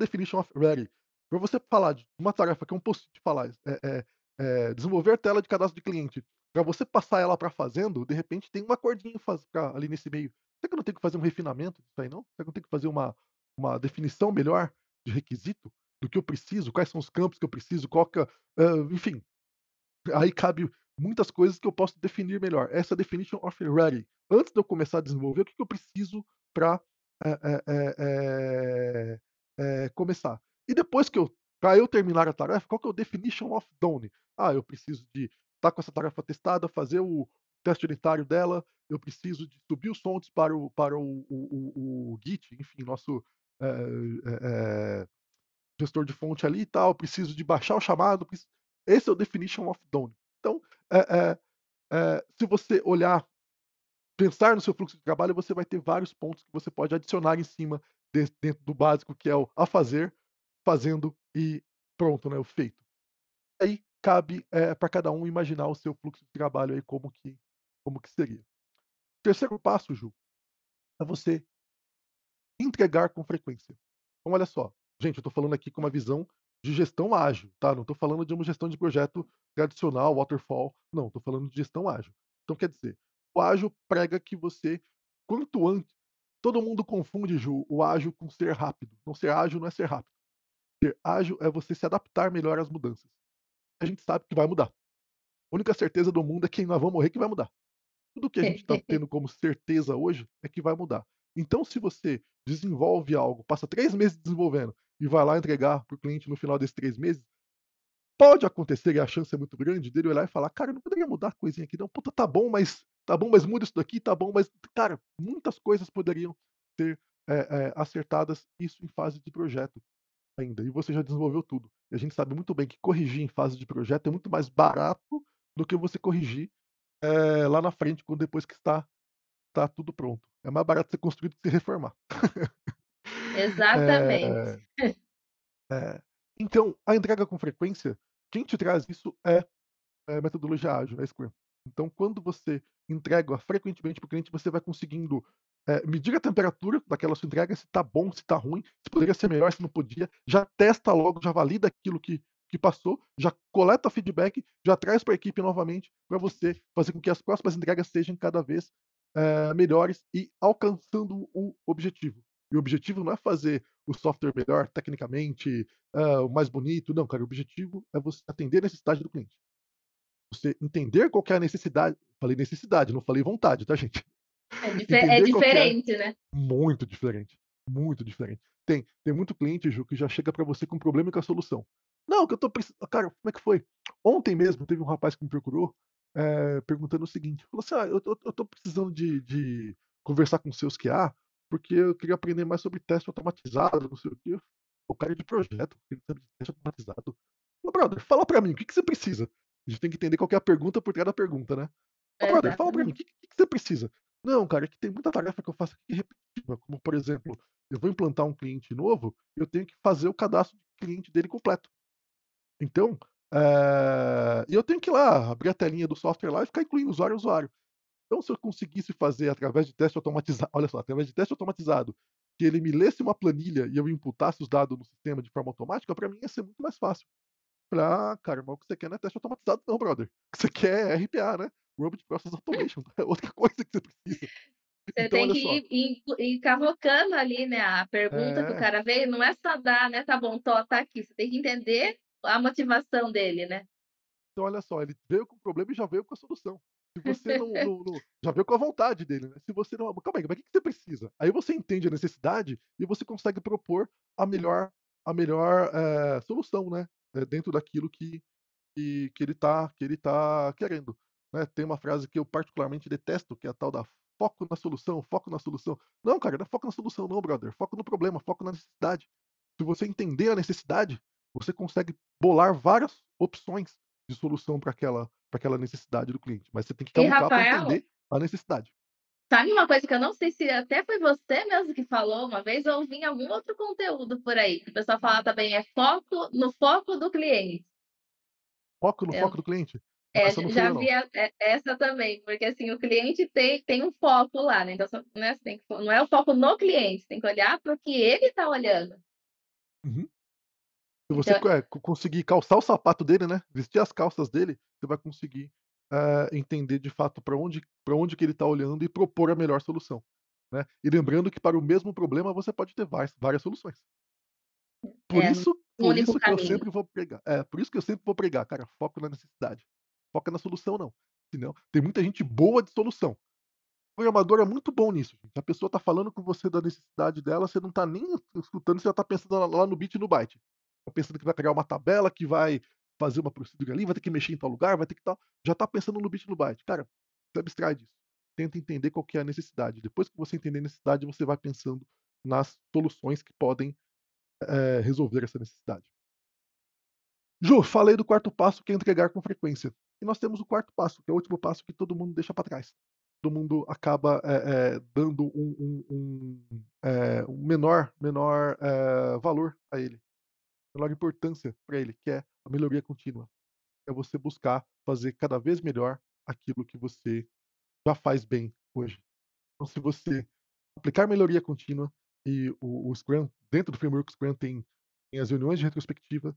Definition of ready, pra você falar de uma tarefa que é um post-it falar, eh eh eh, desenvolver tela de cadastro de cliente, pra você passar ela pra fazendo, de repente tem uma cordinha faz pra ali nesse meio. Será que eu não tenho que fazer um refinamento disso aí não? Será que eu não tenho que fazer uma uma definição melhor de requisito, do que eu preciso, quais são os campos que eu preciso, qual que é hã, enfim. Aí cabe muitas coisas que eu posso definir melhor. Essa definition of ready. Antes de eu começar a desenvolver, o que que eu preciso eh eh eh, começar. E depois que eu pra eu terminar a tarefa, qual que é o definition of done. Ah, eu preciso de estar com essa tarefa testada, fazer o teste unitário dela, eu preciso de subir os fontes para o para o o o o Git, enfim, nosso, eh eh, gestor de fonte ali e tal, preciso de baixar o chamado, esse é o definition of done. Então, eh eh eh, se você olhar, pensar no seu fluxo de trabalho, você vai ter vários pontos que você pode adicionar em cima desse dentro do básico que é o a fazer, fazendo e pronto, né, o feito. Aí cabe, eh, pra cada um imaginar o seu fluxo de trabalho aí como que como que seria. Terceiro passo, Ju, é você entregar com frequência. Então olha só, gente, eu tô falando aqui com uma visão de gestão ágil, tá, não tô falando de uma gestão de projeto tradicional, waterfall, não, tô falando de gestão ágil. Então quer dizer, o ágil prega que você quanto antes todo mundo confunde, Ju, o ágil com ser rápido. Não, ser ágil não é ser rápido. Ser ágil é você se adaptar melhor às mudanças. A gente sabe que vai mudar. A única certeza do mundo é que nós vamos morrer que vai mudar. Tudo que a gente tá tendo como certeza hoje é que vai mudar. Então se você desenvolve algo, passa 3 meses desenvolvendo e vai lá entregar para o cliente no final desses 3 meses, pode acontecer, e a chance é muito grande, dele olhar e falar: "Cara, não poderia mudar a coisinha aqui não? Puta, tá bom, mas tá bom, mas muda isso daqui, tá bom, mas" cara, muitas coisas poderiam ser, eh eh, acertadas, isso em fase de projeto ainda, e você já desenvolveu tudo. E a gente sabe muito bem que corrigir em fase de projeto é muito mais barato do que você corrigir, eh, lá na frente quando depois que está está tudo pronto. É mais barato ser construído que se reformar. Exatamente. Eh eh, então, a entrega com frequência, quem te traz isso é é metodologia ágil, é Scrum. Então quando você entrega frequentemente para o cliente, você vai conseguindo, eh, medir a temperatura daquela sua entrega, se tá bom, se tá ruim, se poderia ser melhor, se não podia, já testa logo, já valida aquilo que que passou, já coleta feedback, já traz pra equipe novamente, pra você fazer com que as próximas entregas sejam cada vez, eh, melhores e alcançando o objetivo. E o objetivo não é fazer o software melhor tecnicamente, o mais bonito, não, cara, o objetivo é você atender a necessidade do cliente. Você entender qual é a necessidade falei necessidade, não falei vontade, tá, gente. É dife é é diferente, né. muito diferente, muito diferente. Tem tem muito cliente, Ju, que já chega pra você com um problema e com a solução. "Não, que eu tô preci" cara, como é que foi? Ontem mesmo teve um rapaz que me procurou, eh, perguntando o seguinte, falou assim: "Ah, eu tô eu tô precisando de de conversar com seus QA, porque eu queria aprender mais sobre teste automatizado, não sei o quê". O cara é de projeto, ele sabe de teste automatizado. "Ô brother, fala pra mim, o que que você precisa?". A gente tem que entender qual que é a pergunta por trás da pergunta, né. "Ô brother, fala pra mim, o que que que você precisa?". "Não, cara, é que tem muita tarefa que eu faço aqui repetitiva", como por exemplo, eu vou implantar um cliente novo, eu tenho que fazer o cadastro de cliente dele completo. Então, e eu tenho que ir lá, abrir a telinha do software lá e ficar incluindo usuário, usuário. Então se eu conseguisse fazer através de teste automatiza olha só, através de teste automatizado, que ele me lesse uma planilha e eu imputasse os dados no sistema de forma automática, pra mim ia ser muito mais fácil. "Ah, cara, mas o que você quer não é teste automatizado não brother, o que você quer é RPA, né, Robot Process Automation, é outra coisa que você precisa". Você Então tem que ir ir ir cavocando ali, né, a pergunta que o É. cara veio, não é só dar, né: "Tá bom, tô, tá aqui", você tem que entender a motivação dele, né. Então olha só, ele veio com o problema e já veio com a solução. Se você não não não já veio com a vontade dele, né, se você não calma aí, mas que que você precisa? Aí você entende a necessidade e você consegue propor a melhor a melhor, eh, solução, né, eh, dentro daquilo que que que ele tá que ele tá querendo, né. Tem uma frase que eu particularmente detesto, que é a tal da "foco na solução, foco na solução". Não cara, não é foco na solução não brother, foco no problema, foco na necessidade. Se você entender a necessidade, você consegue bolar várias opções de solução pra aquela pra aquela necessidade do cliente, mas você tem que cavucar Rafael entender a necessidade. Sabe uma coisa que eu não sei se até foi você mesmo que falou uma vez, eu ouvi em algum outro conteúdo por aí, que o pessoal fala também, é foco no foco do cliente. Foco no Eu foco do cliente? É, essa já vi não. e essa também, porque, assim, o cliente tem tem um foco lá, né, então né, tem não é o foco no cliente, tem que olhar para o que ele tá olhando. Uhum. Se você Então é, co conseguir calçar o sapato dele, né, vestir as calças dele, você vai conseguir, eh, entender de fato pra onde pra onde que ele tá olhando e propor a melhor solução, né. E lembrando que para o mesmo problema você pode ter várias várias soluções. Por É, isso por isso que eu caminho. sempre vou pregar é, por isso que eu sempre vou pregar: "Cara, foco na necessidade, foca na solução não", senão tem muita gente boa de solução. Programador é muito bom nisso, gente, a pessoa tá falando com você da necessidade dela, você não tá nem escutando, você já tá pensando lá no bit e no byte. Tá pensando que vai criar uma tabela, que vai fazer uma procedura ali, vai ter que mexer em tal lugar, vai ter que tal já tá pensando no bit no byte. Cara, você abstrai disso, tenta entender qual que é a necessidade, depois que você entender a necessidade, você vai pensando nas soluções que podem, eh, resolver essa necessidade. Ju, falei do 4º passo que é entregar com frequência. E nós temos o 4º passo, que é o último passo que todo mundo deixa pra trás. Todo mundo acaba, eh eh, dando um um um, um menor menor, valor a ele, menor importância pra ele, que é a melhoria contínua. É você buscar fazer cada vez melhor aquilo que você já faz bem hoje. Então se você aplicar melhoria contínua e o o Scrum dentro do framework Scrum tem tem as reuniões de retrospectiva,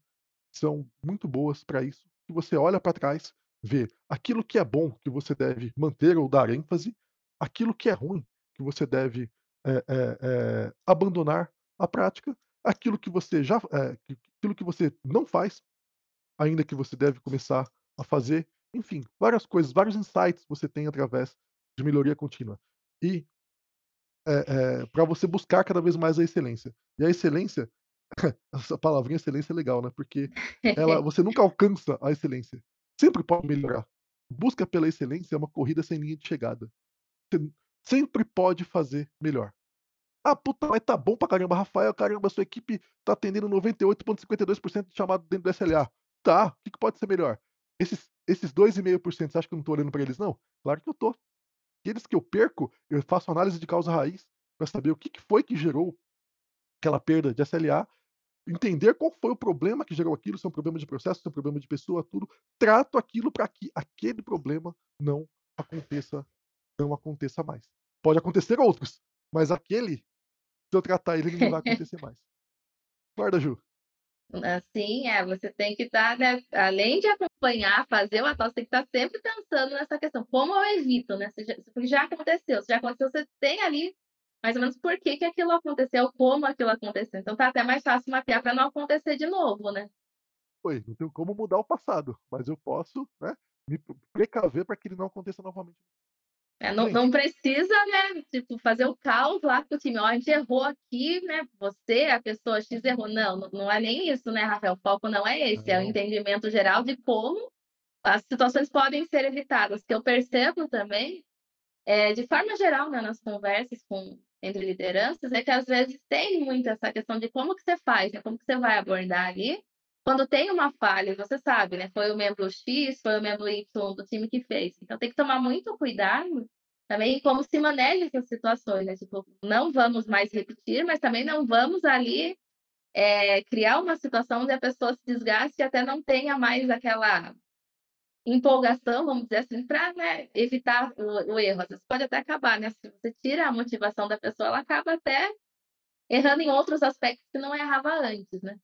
são muito boas pra isso, que você olha pra trás, vê aquilo que é bom, que você deve manter ou dar ênfase, aquilo que é ruim, que você deve, eh eh eh, abandonar a prática, aquilo que você já que aquilo que você não faz, ainda que você deve começar a fazer, enfim, várias coisas, vários insights você tem através de melhoria contínua. E eh eh, pra você buscar cada vez mais a excelência. E a excelência, essa palavrinha excelência é legal, né, porque ela você nunca alcança a excelência, sempre pode melhorar. Busca pela excelência é uma corrida sem linha de chegada. Você sempre pode fazer melhor. "Ah, puta, mas tá bom pra caramba, Rafael, caramba, sua equipe tá atendendo 98,52% de chamado dentro do SLA". Tá, o que que pode ser melhor? Esses esses 2,5% você acha que eu não tô olhando pra eles não? Claro que eu tô. Aqueles que eu perco, eu faço análise de causa raiz, pra saber o que que foi que gerou aquela perda de SLA, entender qual foi o problema que gerou aquilo, se é um problema de processo, se é um problema de pessoa, tudo, trato aquilo pra que aquele problema não aconteça não aconteça mais. Pode acontecer outros, mas aquele, eu tratar ele, ele não vai acontecer mais. Concorda, Ju? Assim, é, você tem que estar, né, além de acompanhar, fazer o você tem que estar sempre pensando nessa questão: "Como eu evito?", né, se já se já aconteceu, se já aconteceu, você tem ali, mais ou menos, por que que aquilo aconteceu, como aquilo aconteceu, então tá até mais fácil mapear pra não acontecer de novo, né. Foi, não tenho como mudar o passado, mas eu posso, né, me pre precaver pra que ele não aconteça novamente. É, não não precisa, né, tipo, fazer o caos lá com o time: "Ó, a gente errou aqui, né, você, a pessoa X errou", não, não é nem isso, né, Rafael, o foco não é esse, é o entendimento geral de como as situações podem ser evitadas. Que eu percebo também, eh, de forma geral, né, nas conversas com entre lideranças, é que às vezes tem muito essa questão de como que você faz, né, como que você vai abordar ali, quando tem uma falha você sabe, né, foi o membro X, foi o membro Y do time que fez. Então tem que tomar muito cuidado, também, como se maneja essas situações, né, tipo, não vamos mais repetir, mas também não vamos ali, eh, criar uma situação onde a pessoa se desgaste e até não tenha mais aquela empolgação, vamos dizer assim, pra, né, evitar o o erro. Às vezes pode até acabar, né, se você tira a motivação da pessoa, ela acaba até errando em outros aspectos que não errava antes, né.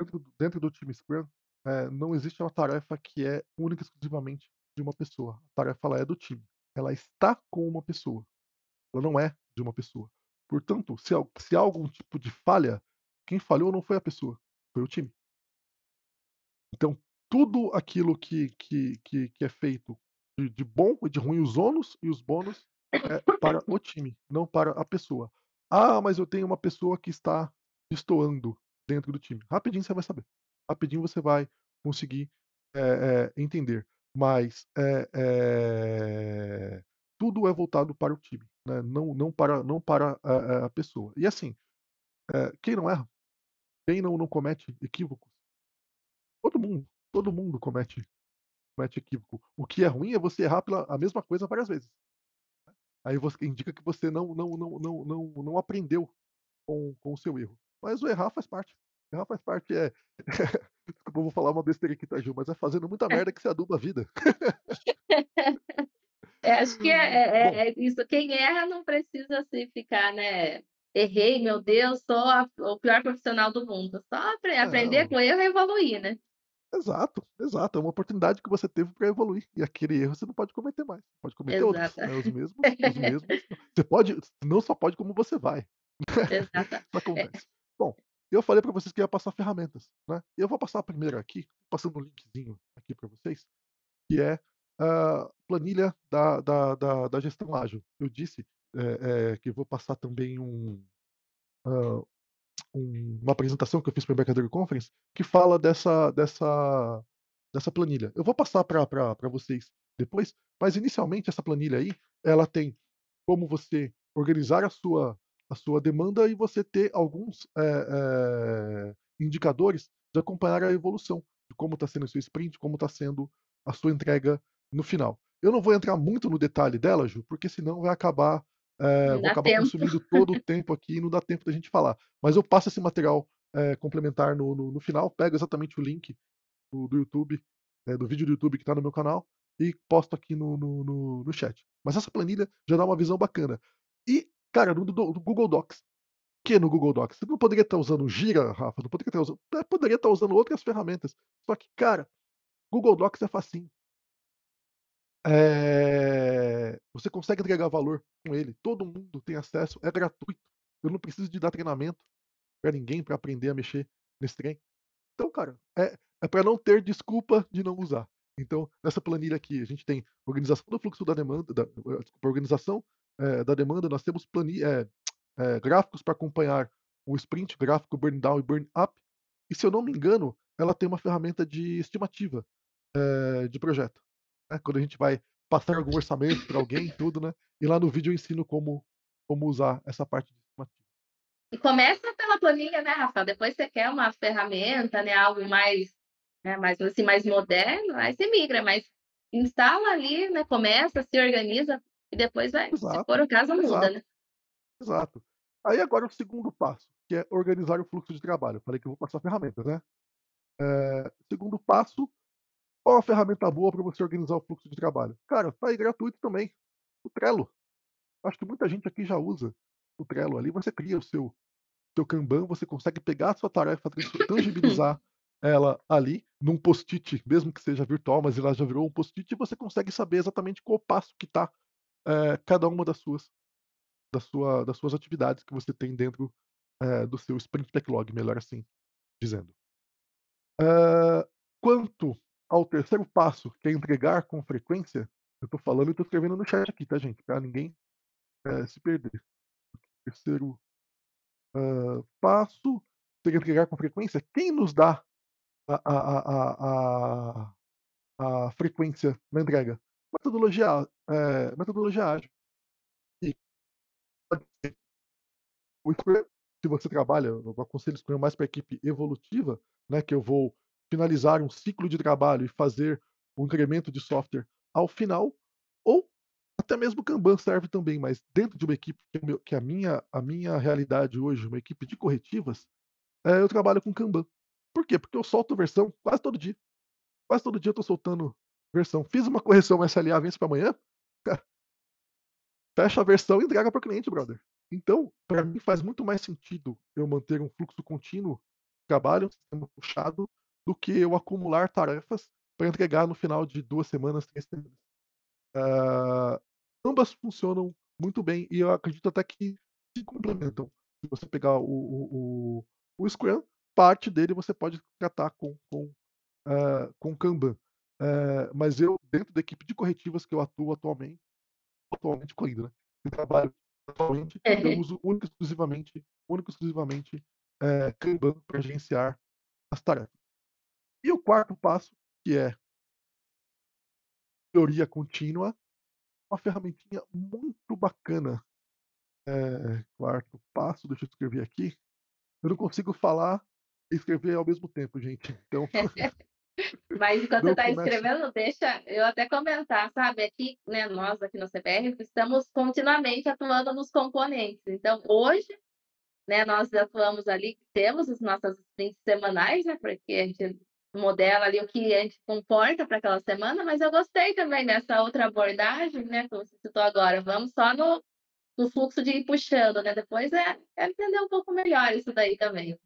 Dentro do dentro do time Scrum, eh, não existe uma tarefa que é única e exclusivamente de uma pessoa, a tarefa ela é do time, ela está com uma pessoa, ela não é de uma pessoa. Portanto, se se há algum tipo de falha, quem falhou não foi a pessoa, foi o time. Então, tudo aquilo que que que que é feito de de bom e de ruim, os ônus e os bônus, é para o time, não para a pessoa. "Ah, mas eu tenho uma pessoa que está destoando dentro do time", rapidinho você vai saber, rapidinho você vai conseguir, eh eh, entender, mas, eh, tudo é voltado para o time, né, não não para não para a a pessoa. E assim, quem não erra? Quem não não comete equívocos? Todo mundo, todo mundo comete comete equívoco. O que é ruim é você errar pela a mesma coisa várias vezes. aí você indica que você não não não não não não aprendeu com com o seu erro. Mas o errar faz parte. Errar faz parte, é. Desculpa, eu vou falar uma besteira aqui, tá, Ju, mas é fazendo muita merda que você aduba a vida. É, acho que é Bom. é é isso, quem erra não precisa, assim, ficar, né, "Errei, meu Deus, sou a o pior profissional do mundo", só apre aprender com erro e evoluir, né. Exato, exato, é uma oportunidade que você teve pra evoluir, e aquele erro você não pode cometer mais, pode cometer outros, Exata. né, os mesmos os mesmos. Você pode não só pode como você vai. Isso é. Bom, eu falei pra vocês que ia passar ferramentas, né, eu vou passar a primeira aqui, passando um linkzinho aqui pra vocês, que é a planilha da da da da gestão ágil. Eu disse, eh eh, que vou passar também um, hã, um uma apresentação que eu fiz para o Embarcadero Conference, que fala dessa dessa dessa planilha. Eu vou passar pra vocês depois, mas inicialmente essa planilha aí, ela tem como você organizar a sua a sua demanda e você ter alguns, eh eh, indicadores de acompanhar a evolução, de como tá sendo o seu sprint, como tá sendo a sua entrega no final. Eu não vou entrar muito no detalhe dela, Ju, porque senão vai acabar, Não vou acabar tempo. consumindo todo o tempo aqui e não dá tempo da gente falar. Mas eu passo esse material, eh, complementar no no no final, pego exatamente o link do do YouTube, eh, do vídeo do YouTube que tá no meu canal, e posto aqui no no no no chat. Mas essa planilha já dá uma visão bacana. E, cara, no do do Google Docs. Por que no Google Docs? Você não poderia estar usando o Gira, Rafa, não poderia estar usando até poderia estar usando outras ferramentas, só que, cara, Google Docs é facinho. Eh, você consegue entregar valor com ele, todo mundo tem acesso, é gratuito. Eu não preciso de dar treinamento pra ninguém pra aprender a mexer nesse trem. Então, cara, é é pra não ter desculpa de não usar. Então, nessa planilha aqui a gente tem organização do fluxo da demanda da desculpa, organização, eh, da demanda, nós temos plani eh eh, gráficos pra acompanhar o sprint, gráfico burn down e burn up, e se eu não me engano, ela tem uma ferramenta de estimativa, de projeto, né, quando a gente vai passar algum orçamento pra alguém e tudo, né, e lá no vídeo eu ensino como como usar essa parte de estimativa. E começa pela planilha, né, Rafa, depois você quer uma ferramenta, né, algo mais, né, mais, assim, mais moderno, aí você migra, mas instala ali, né, começa, se organiza e depois vai se for Exato, o caso muda, exato, né. exato. Aí agora o segundo passo, que é organizar o fluxo de trabalho, falei que eu vou passar ferramentas, né. Eh, segundo passo, qual a ferramenta boa pra você organizar o fluxo de trabalho? Cara, tá aí gratuito também, o Trello. Acho que muita gente aqui já usa o Trello, ali você cria o seu seu Kanban, você consegue pegar a sua tarefa, tangibilizar ela ali, num post-it, mesmo que seja virtual, mas ela já virou um post-it e você consegue saber exatamente qual passo que tá, eh, cada uma das suas sua das suas atividades que você tem dentro, eh, do seu sprint backlog, melhor assim dizendo. Hã, quanto ao terceiro passo, que é entregar com frequência, eu tô falando e tô escrevendo no chat aqui, tá, gente, pra ninguém, eh, se perder. Terceiro, hã, passo seria entregar com frequência. Quem nos dá a a a a a frequência na entrega? Metodologia eh, metodologia ágil. E o Scrum, se você trabalha, eu aconselho o Scrum mais pra equipe evolutiva, né, que eu vou finalizar um ciclo de trabalho e fazer um incremento de software ao final, ou até mesmo o Kanban serve também, mas dentro de uma equipe que é é a minha a minha realidade hoje, uma equipe de corretivas, eh, eu trabalho com Kanban. Por quê? Porque eu solto versão quase todo dia. Quase todo dia eu tô soltando versão. Fiz uma correção SLA, vence pra amanhã, fecha a versão e entrega para o cliente brother. Então, pra mim faz muito mais sentido eu manter um fluxo contínuo de trabalho, um sistema puxado, do que eu acumular tarefas pra entregar no final de 2 semanas, 3 semanas. Ah, ambas funcionam muito bem e eu acredito até que se complementam. Se você pegar o o o o Scrum, parte dele você pode tratar com com, hã, com Kanban. Eh, mas eu, dentro da equipe de corretivas que eu atuo atualmente atualmente com ainda, né, eu trabalho atualmente, eu uso única exclusivamente única exclusivamente, eh, Kanban pra gerenciar as tarefas. E o quarto passo, que é melhoria contínua, uma ferramentinha muito bacana. Eh, quarto passo, deixa eu escrever aqui. Eu não consigo falar e escrever ao mesmo tempo, gente, então Mas enquanto você está escrevendo, deixa eu até comentar, sabe? Aqui, né, nós aqui no CBR estamos continuamente atuando nos componentes. Então, hoje, né, nós atuamos ali, temos as nossas sprints semanais, né, porque a gente modela ali o que a gente comporta para aquela semana, mas eu gostei também dessa outra abordagem, né, que você citou agora. Vamos só no, no fluxo de ir puxando, né? Depois é, é entender um pouco melhor isso daí também.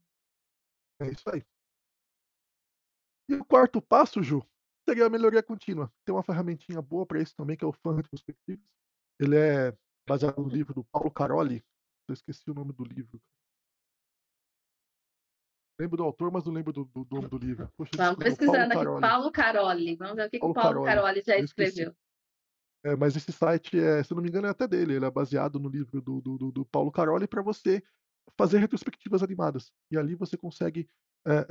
É isso aí. E o quarto passo, Ju, seria a melhoria contínua. Tem uma ferramentinha boa para isso também, que é o Fan Retrospectives. Ele é baseado no livro do Paulo Caroli. Eu esqueci o nome do livro. Lembro do autor, mas não lembro do, do nome do livro. Poxa, Vamos pesquisando aqui, Caroli. Paulo Caroli. Vamos ver o que Paulo, que Paulo Caroli, Caroli já escreveu. É, mas esse site, é, se não me engano, é até dele. Ele é baseado no livro do, do, do, do Paulo Caroli para você fazer retrospectivas animadas. E ali você consegue é,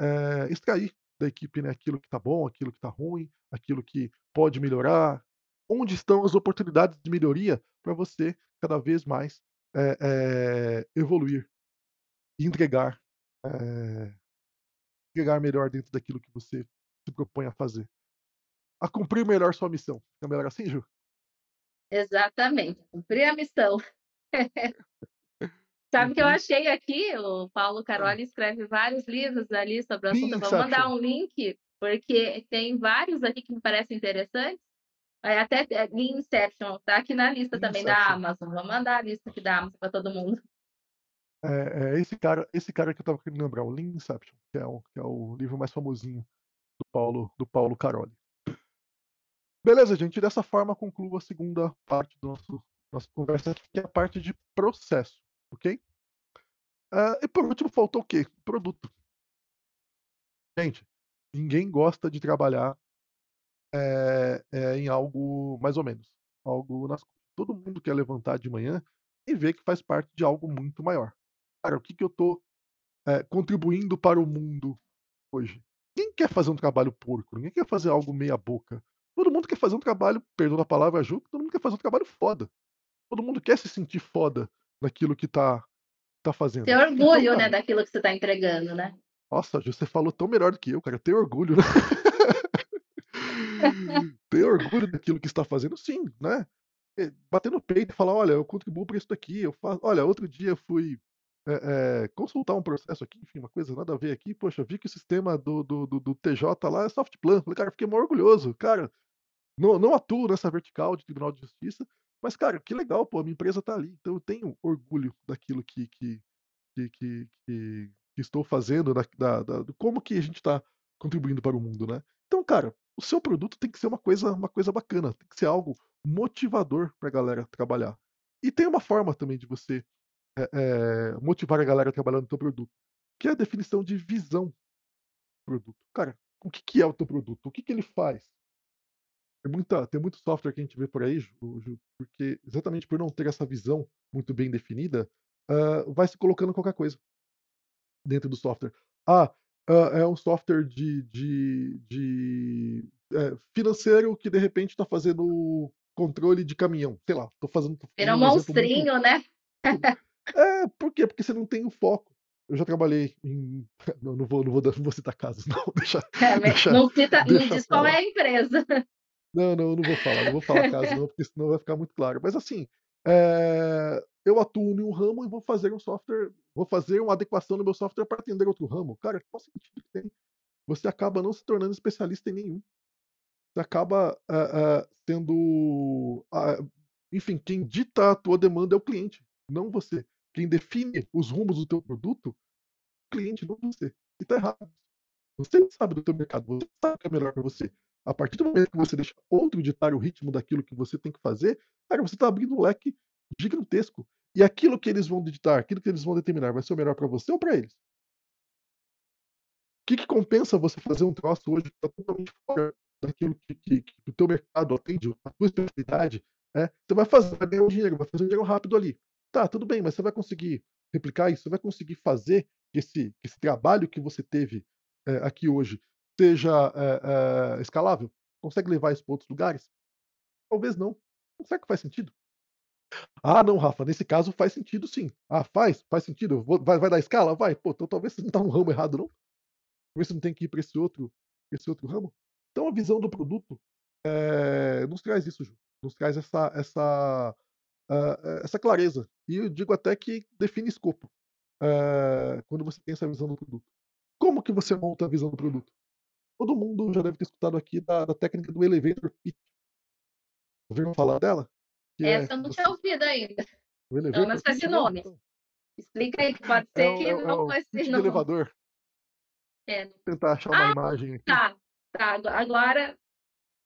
é, extrair da equipe né, aquilo que está bom, aquilo que está ruim, aquilo que pode melhorar, onde estão as oportunidades de melhoria para você cada vez mais é, evoluir e entregar, entregar melhor dentro daquilo que você se propõe a fazer. A cumprir melhor sua missão. É melhor assim, Ju? Exatamente, cumprir a missão. Sabe que eu uhum. achei aqui, o Paulo Caroli escreve vários livros ali sobre o assunto. Eu vou mandar um link, porque tem vários aqui que me parecem interessantes. Até é, Inception, tá aqui na lista também da Amazon. Vou mandar a lista aqui da Amazon para todo mundo. É, é, esse cara, esse cara que eu estava querendo lembrar, o Lean Inception, que é o, que é o livro mais famosinho do Paulo, do Paulo Caroli. Beleza, gente. Dessa forma concluo a segunda parte da nossa conversa, que é a parte de processo ok? Uh, e por último, faltou o quê? Produto. Gente, ninguém gosta de trabalhar é, é, em algo mais ou menos. Algo nas Todo mundo quer levantar de manhã e ver que faz parte de algo muito maior. Cara, o que, que eu estou é, contribuindo para o mundo hoje? Ninguém quer fazer um trabalho porco, ninguém quer fazer algo meia boca. Todo mundo quer fazer um trabalho, perdão a palavra, Ju, todo mundo quer fazer um trabalho foda. Todo mundo quer se sentir foda naquilo que tá, tá fazendo. Ter então, orgulho, então, né, daquilo que você tá entregando, né? Nossa, você falou tão melhor do que eu, cara. Ter orgulho, né? ter orgulho daquilo que está fazendo, sim, né? Bater no peito e falar, olha, eu contribuo para isso daqui, eu faço. Olha, outro dia eu fui é, é, consultar um processo aqui, enfim, uma coisa nada a ver aqui, poxa, vi que o sistema do, do, do, do TJ lá é soft plan. Falei, cara, fiquei mó orgulhoso. Cara, não, não atuo nessa vertical de Tribunal de Justiça, mas, cara, que legal, pô, a minha empresa tá ali. Então eu tenho orgulho daquilo que, que, que, que, que estou fazendo, da, da, da, como que a gente está contribuindo para o mundo, né? Então, cara, o seu produto tem que ser uma coisa, uma coisa bacana, tem que ser algo motivador para a galera trabalhar. E tem uma forma também de você é, é, motivar a galera a trabalhar no seu produto, que é a definição de visão do produto. Cara, o que, que é o teu produto? O que, que ele faz? Tem, muita, tem muito software que a gente vê por aí, porque exatamente por não ter essa visão muito bem definida, uh, vai se colocando qualquer coisa dentro do software. Ah, uh, é um software de, de, de é, financeiro que de repente está fazendo controle de caminhão. Sei lá, estou fazendo. Era um monstrinho, muito... né? é, por quê? Porque você não tem o foco. Eu já trabalhei em. Não, não, vou, não, vou, não vou citar casos, não. Deixa, é, deixa, não cita, deixa me diz qual é a empresa. Não, não, não vou falar, não vou falar caso não, porque senão vai ficar muito claro. Mas assim, é, eu atuo em um ramo e vou fazer um software, vou fazer uma adequação no meu software para atender outro ramo. Cara, qual sentido que tem? Você acaba não se tornando especialista em nenhum. Você acaba uh, uh, sendo. Uh, enfim, quem dita a tua demanda é o cliente, não você. Quem define os rumos do teu produto, o cliente, não você. E tá errado. Você sabe do teu mercado, você sabe o que é melhor para você. A partir do momento que você deixa outro ditar o ritmo daquilo que você tem que fazer, cara, você está abrindo um leque gigantesco. E aquilo que eles vão ditar, aquilo que eles vão determinar, vai ser o melhor para você ou para eles? O que, que, compensa você fazer um troço hoje que está totalmente fora daquilo que, que, que, o teu mercado atende, a tua especialidade? É? Você vai fazer, vai ganhar um dinheiro, vai fazer um dinheiro rápido ali. Tá, tudo bem, mas você vai conseguir replicar isso? Você vai conseguir fazer esse, esse trabalho que você teve é, aqui hoje seja é, é, escalável? Consegue levar isso para outros lugares? Talvez não. Será que faz sentido? Ah, não, Rafa, nesse caso faz sentido sim. Ah, faz, faz sentido. Vai, vai dar escala? Vai. Pô, então talvez você não está no ramo errado, não. Talvez você não tenha que ir para esse outro, esse outro ramo. Então a visão do produto, eh, nos traz isso, Ju, nos traz essa essa, hã, essa clareza. E eu digo até que define escopo, eh, quando você tem essa visão do produto. Como que você monta a visão do produto? Todo mundo já deve ter escutado aqui da da técnica do elevator pitch. Ouviram falar dela? Que é Essa eu não tinha ouvido ainda. o Pelo menos elevator com esse né, nome. então Explica aí, que pode é ser que é é não pitch de não. elevador. É. Tentar achar uma Ah, imagem aqui. tá, tá, ago agora,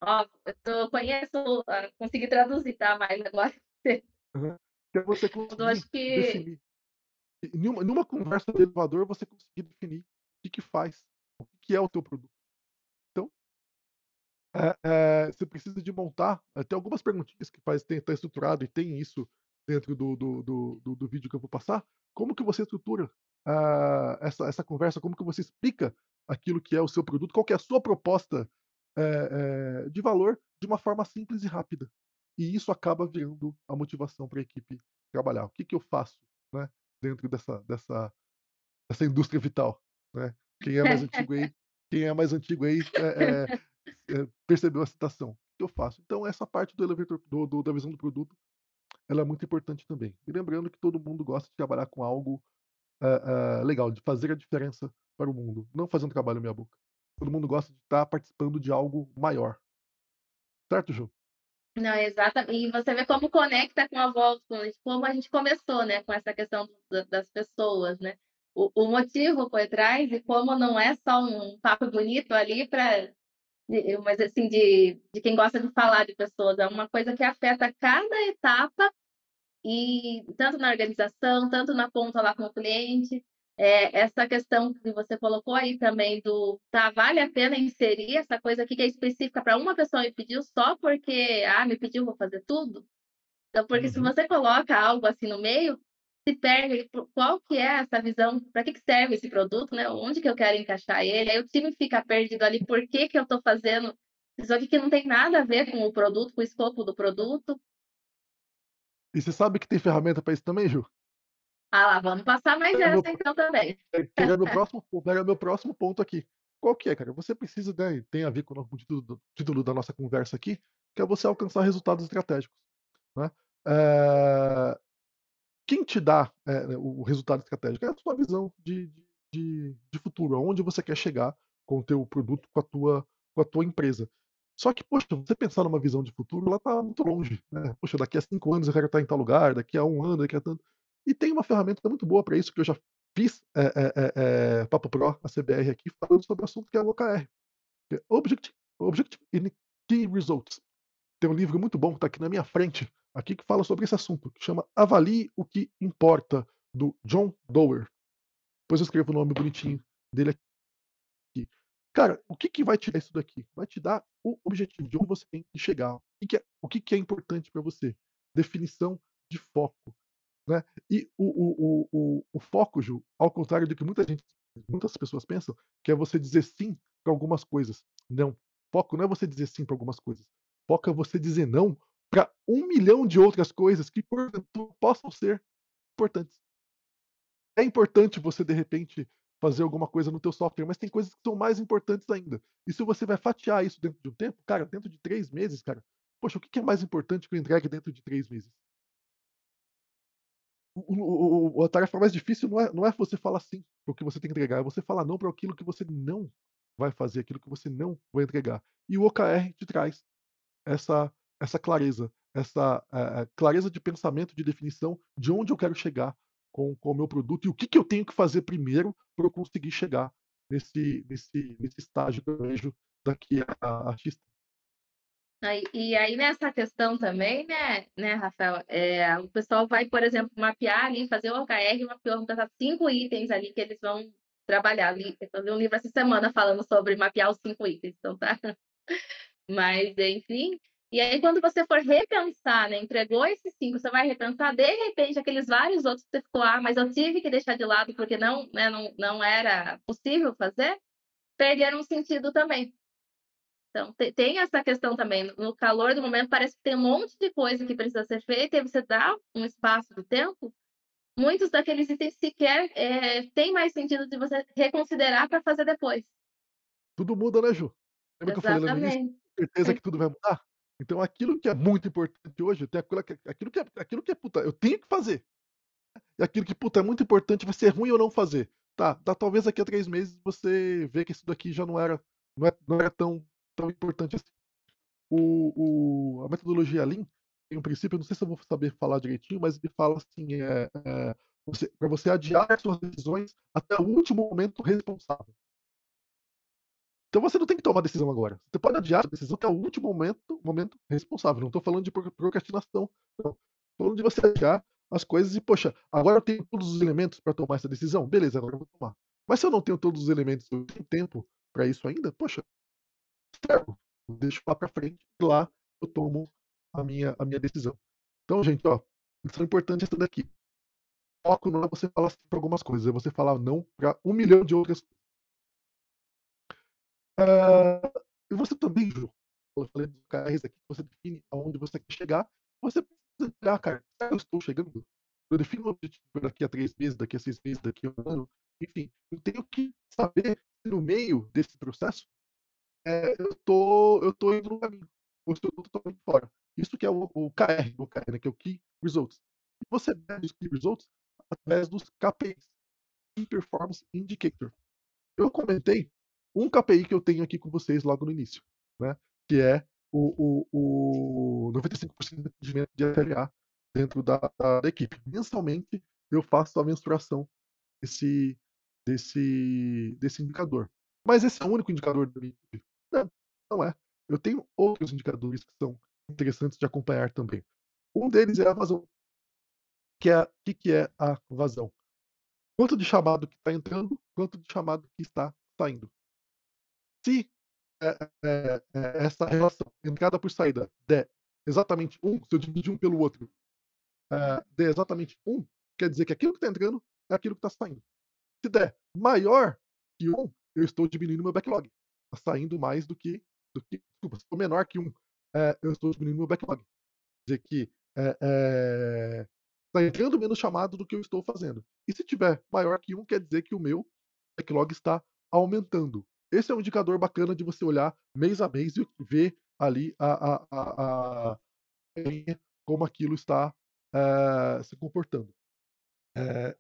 ó, eu conheço, hã, consegui traduzir, tá, mas agora. Que é você eu acho que definir. Em uma numa conversa de elevador, você conseguir definir o que que faz, o que que é o teu produto. Eh eh, você precisa de montar tem algumas perguntinhas que faz tem tá estruturado e tem isso dentro do do do do do vídeo que eu vou passar. Como que você estrutura, ah, essa essa conversa, como que você explica aquilo que é o seu produto, qual que é a sua proposta, eh eh, de valor, de uma forma simples e rápida. E isso acaba virando a motivação pra equipe trabalhar. O que que eu faço, né, dentro dessa dessa dessa indústria vital, né. Quem é mais antigo aí quem é mais antigo aí, eh eh percebeu a citação. O que eu faço? Então essa parte do elevator do do da visão do produto, ela é muito importante também. E lembrando que todo mundo gosta de trabalhar com algo, ah ah, legal, de fazer a diferença para o mundo, não fazer um trabalho meia boca. Todo mundo gosta de estar participando de algo maior. Certo, Ju? Não, exata e você vê como conecta com a volta, como a gente começou, né, com essa questão da das pessoas, né. O o motivo por trás e como não é só um papo bonito ali pra de mas assim, de de quem gosta de falar de pessoas, é uma coisa que afeta cada etapa, e tanto na organização, tanto na ponta lá com o cliente. Eh, essa questão que você colocou aí também do tá, vale a pena inserir essa coisa aqui que é específica pra uma pessoa me pediu só porque, ah, me pediu, vou fazer tudo? Então, porque se Uhum. você coloca algo assim no meio, se perde qual que é essa visão, pra que que serve esse produto, né, onde que eu quero encaixar ele, aí o time fica perdido ali, por que que eu tô fazendo isso aqui que não tem nada a ver com o produto, com o escopo do produto. E você sabe que tem ferramenta pra isso também, Ju? Ah lá, vamos passar mais É, meu essa então também. É era meu próximo ponto era meu próximo ponto aqui. Qual que é, cara? Você precisa, né, tem a ver com o título título da nossa conversa aqui, que é você alcançar resultados estratégicos, né. Eh, quem te dá, eh, o resultado estratégico? É a sua visão de de de futuro, aonde você quer chegar com o teu produto, com a tua com a tua empresa. Só que, poxa, você pensar numa visão de futuro, ela tá muito longe, né. Poxa, daqui a 5 anos eu quero estar em tal lugar, daqui a 1 ano, daqui a tanto e tem uma ferramenta muito boa pra isso que eu já fiz, eh eh eh, papo pro, a CBR aqui, falando sobre o assunto que é o OKR, que é Objecti Objective and Key Results. Tem um livro muito bom que tá aqui na minha frente, aqui, que fala sobre esse assunto, que chama Avalie o que importa, do John Doerr. Depois eu escrevo o nome bonitinho dele aqui. Cara, o que que vai dar isso daqui? Vai te dar o objetivo de onde você tem que chegar. O que que é o que que é importante pra você. Definição de foco, né. E o o o o foco, Ju, ao contrário do que muita gente muitas pessoas pensam, que é você dizer sim pra algumas coisas. Não, foco não é você dizer sim pra algumas coisas, foco é você dizer não pra 1.000.000 de outras coisas que possam ser importantes. É importante você, de repente, fazer alguma coisa no teu software, mas tem coisas que são mais importantes ainda. E se você vai fatiar isso dentro de um tempo, cara, dentro de 3 meses, cara, poxa, o que é mais importante que eu entregue dentro de 3 meses? O o a tarefa mais difícil não é não é você falar sim para o que você tem que entregar, é você falar não pra aquilo que você não vai fazer, aquilo que você não vai entregar. E o OKR te traz essa essa clareza, essa, eh, clareza de pensamento, de definição de onde eu quero chegar com com o meu produto e o que que eu tenho que fazer primeiro pra eu conseguir chegar nesse nesse nesse estágio que eu vejo daqui a a X e aí nessa questão também, né né, Rafael, eh, o pessoal vai, por exemplo, mapear ali, fazer o OKR, mapeou 5 itens ali que eles vão trabalhar. Eu li um livro essa semana falando sobre mapear os 5 itens, então tá. Mas enfim, e aí quando você for repensar, né, entregou esses 5, você vai repensar, de repente aqueles vários outros que você ficou: "Ah, mas eu tive que deixar de lado porque não, né, não não era possível fazer", perderam sentido também. Então te tem essa questão também, no calor do momento parece que tem um monte de coisa que precisa ser feita e você dá um espaço do tempo, muitos daqueles itens sequer, eh, tem mais sentido de você reconsiderar pra fazer depois. tudo muda, né, Ju? Lembra que eu falei lá no início? Certeza que tudo vai mudar? Então aquilo que é muito importante hoje, tem aquilo que aquilo que é aquilo que é puta, eu tenho que fazer. E aquilo que, puta, é muito importante, vai ser ruim eu não fazer. Tá, tá, talvez daqui a 3 meses você vê que isso daqui já não era não é não era tão tão importante assim. O o a metodologia Lean tem um princípio, não sei se eu vou saber falar direitinho, mas ele fala assim, eh, você pra você adiar as suas decisões até o último momento responsável. Então você não tem que tomar decisão agora. Você pode adiar a decisão até o último momento momento responsável. Não tô falando de pro procrastinação. Tô falando de você adiar as coisas e, poxa, agora eu tenho todos os elementos pra tomar essa decisão? Beleza, agora eu vou tomar. Mas se eu não tenho todos os elementos, eu tenho tempo pra isso ainda, poxa, postergo, deixo lá pra frente e lá eu tomo a minha a minha decisão. Então, gente, ó, lição importante é essa daqui. Foco não é você falar sim pra algumas coisas, é você falar não pra 1.000.000 de outras E você também, Ju, eu falei dos OKRs aqui, você define aonde você quer chegar, você precisa olhar, cara, eu estou chegando? Eu defino o objetivo daqui a 3 meses, daqui a 6 meses, daqui a 1 ano, enfim, eu tenho que saber se no meio desse processo, eh, eu tô tô indo no caminho, ou se eu tô totalmente fora. Isso que é o o KR do OKR, né, que é o Key Results. E você mede os Key Results através dos KPIs, Key Performance Indicator. Eu comentei um KPI que eu tenho aqui com vocês logo no início, né, que é o o o 95% de atendimento de SLA dentro da da da equipe. Mensalmente, eu faço a mensuração desse desse desse indicador. Mas esse é o único indicador da minha equipe? Não, não é. Eu tenho outros indicadores que são interessantes de acompanhar também. Um deles é a vazão. Que é que que é a vazão? Quanto de chamado que tá entrando, quanto de chamado que está saindo. Se, eh eh, essa relação entrada por saída der exatamente 1, se eu dividir um pelo outro, eh, der exatamente 1, quer dizer que aquilo que tá entrando é aquilo que tá saindo. Se der maior que 1, eu estou diminuindo meu backlog. Tá saindo mais do que do que desculpa, se for menor que 1, eh, eu estou diminuindo meu backlog. Quer dizer que, eh eh, tá entrando menos chamado do que eu estou fazendo. E se tiver maior que 1, quer dizer que o meu backlog está aumentando. Esse é um indicador bacana de você olhar mês a mês e ver ali a a a a como aquilo está, eh, se comportando. Eh,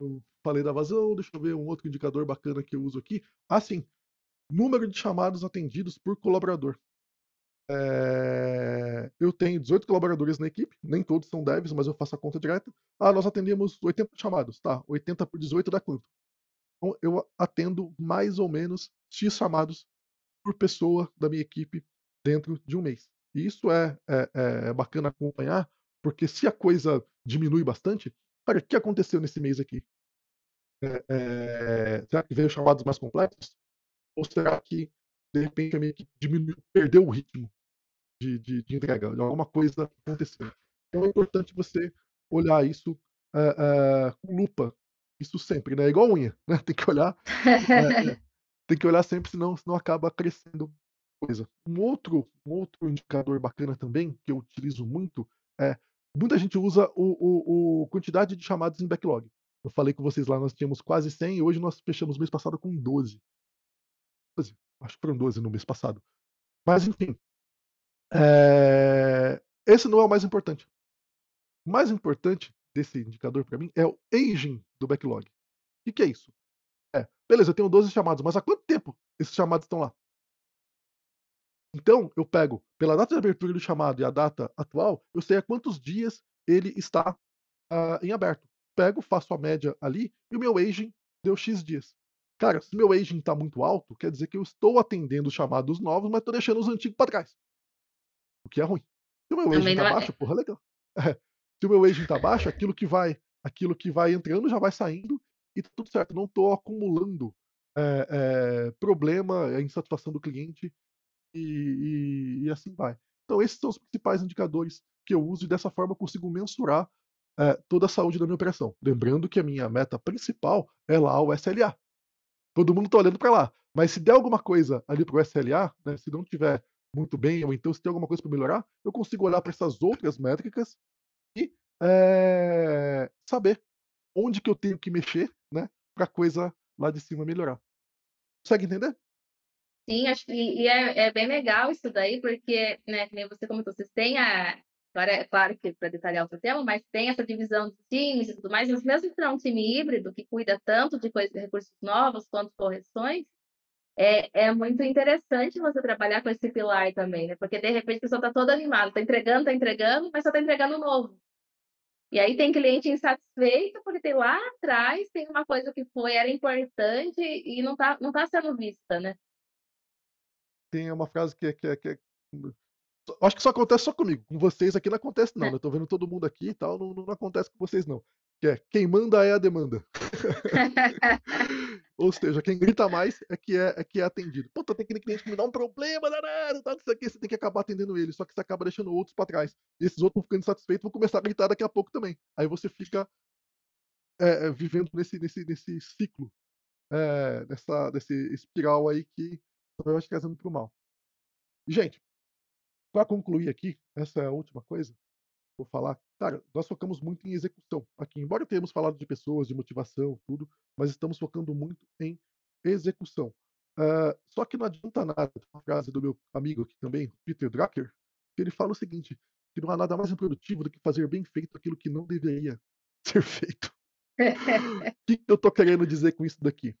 eu falei da vazão, deixa eu ver um outro indicador bacana que eu uso aqui. Ah, sim, número de chamados atendidos por colaborador. Eh, eu tenho 18 colaboradores na equipe, nem todos são devs, mas eu faço a conta direta. Ah, nós atendemos 80 chamados, tá, 80 por 18 dá quanto? Então eu atendo mais ou menos X chamados por pessoa da minha equipe dentro de 1 mês. E isso é é é bacana acompanhar, porque se a coisa diminui bastante, olha, o que aconteceu nesse mês aqui? Eh eh, será que veio chamados mais complexos? Ou será que, de repente, a minha equipe diminuiu perdeu o ritmo de de de entrega, alguma coisa aconteceu. Então é importante você olhar isso, eh eh, com lupa, isso sempre, né, igual unha, né, tem que olhar, eh eh, tem que olhar sempre senão senão acaba crescendo coisa. Um outro um outro indicador bacana também, que eu utilizo muito, é muita gente usa o o o quantidade de chamados em backlog. Eu falei com vocês lá, nós tínhamos quase 100 e hoje nós fechamos o mês passado com 12. 12, acho que foram 12 no mês passado. Mas enfim. Eh, esse não é o mais importante. O mais importante desse indicador pra mim é o aging do backlog. Que que é isso? Beleza, eu tenho 12 chamados, mas há quanto tempo esses chamados estão lá? Então, eu pego pela data de abertura do chamado e a data atual, eu sei há quantos dias ele está, ah, em aberto. Pego, faço a média ali e o meu aging deu "x" dias. Cara, se meu aging tá muito alto, quer dizer que eu estou atendendo os chamados novos, mas tô deixando os antigos pra trás. O que é ruim. Se o meu aging tá não é baixo, porra, legal. É. Se o meu aging tá baixo, aquilo que vai aquilo que vai entrando já vai saindo e tá tudo certo. Não tô acumulando, eh eh, problema, insatisfação do cliente e e e assim vai. Então esses são os principais indicadores que eu uso e dessa forma eu consigo mensurar, eh, toda a saúde da minha operação. Lembrando que a minha meta principal é lá o SLA. Todo mundo tá olhando pra lá, mas se der alguma coisa ali para o SLA, né, se não tiver muito bem ou então se tem alguma coisa pra melhorar, eu consigo olhar pra essas outras métricas e, eh, saber onde que eu tenho que mexer, né, pra coisa lá de cima melhorar. Consegue entender? Sim, acho que e é é bem legal isso daí, porque, né, que nem você comentou, vocês têm a agora é claro que para detalhar outro tema, mas tem essa divisão de times e tudo mais, mas mesmo para um time híbrido que cuida tanto de coisas recursos novos quanto correções, é é muito interessante você trabalhar com esse pilar também, né, porque de repente a pessoa está toda animada, está entregando, está entregando, mas só está entregando novo. E aí tem cliente insatisfeito, porque tem lá atrás tem uma coisa que foi era importante e não está não está sendo vista, né. Tem uma frase que é que é que é acho que isso acontece só comigo, com vocês aqui não acontece não, né, eu tô vendo todo mundo aqui e tal, não não acontece com vocês não, que é: "Quem manda é a demanda". Ou seja, quem grita mais é que é é que é atendido. "Puta, tem aquele cliente que me dá um problema danado, tal, não sei o quê", você tem que acabar atendendo ele, só que você acaba deixando outros pra trás. E esses outros vão ficando insatisfeitos, vão começar a gritar daqui a pouco também. Aí você fica é é, vivendo nesse nesse nesse ciclo, eh, dessa desse espiral aí que vai te trazendo para o mal. Gente, pra concluir aqui, essa é a última coisa, vou falar, cara, nós focamos muito em execução aqui, embora tenhamos falado de pessoas, de motivação, tudo, mas estamos focando muito em execução. Hã, só que não adianta nada, tem uma frase do meu amigo aqui também, Peter Drucker, que ele fala o seguinte, que não há nada mais improdutivo do que fazer bem feito aquilo que não deveria ser feito. Que que eu tô querendo dizer com isso daqui?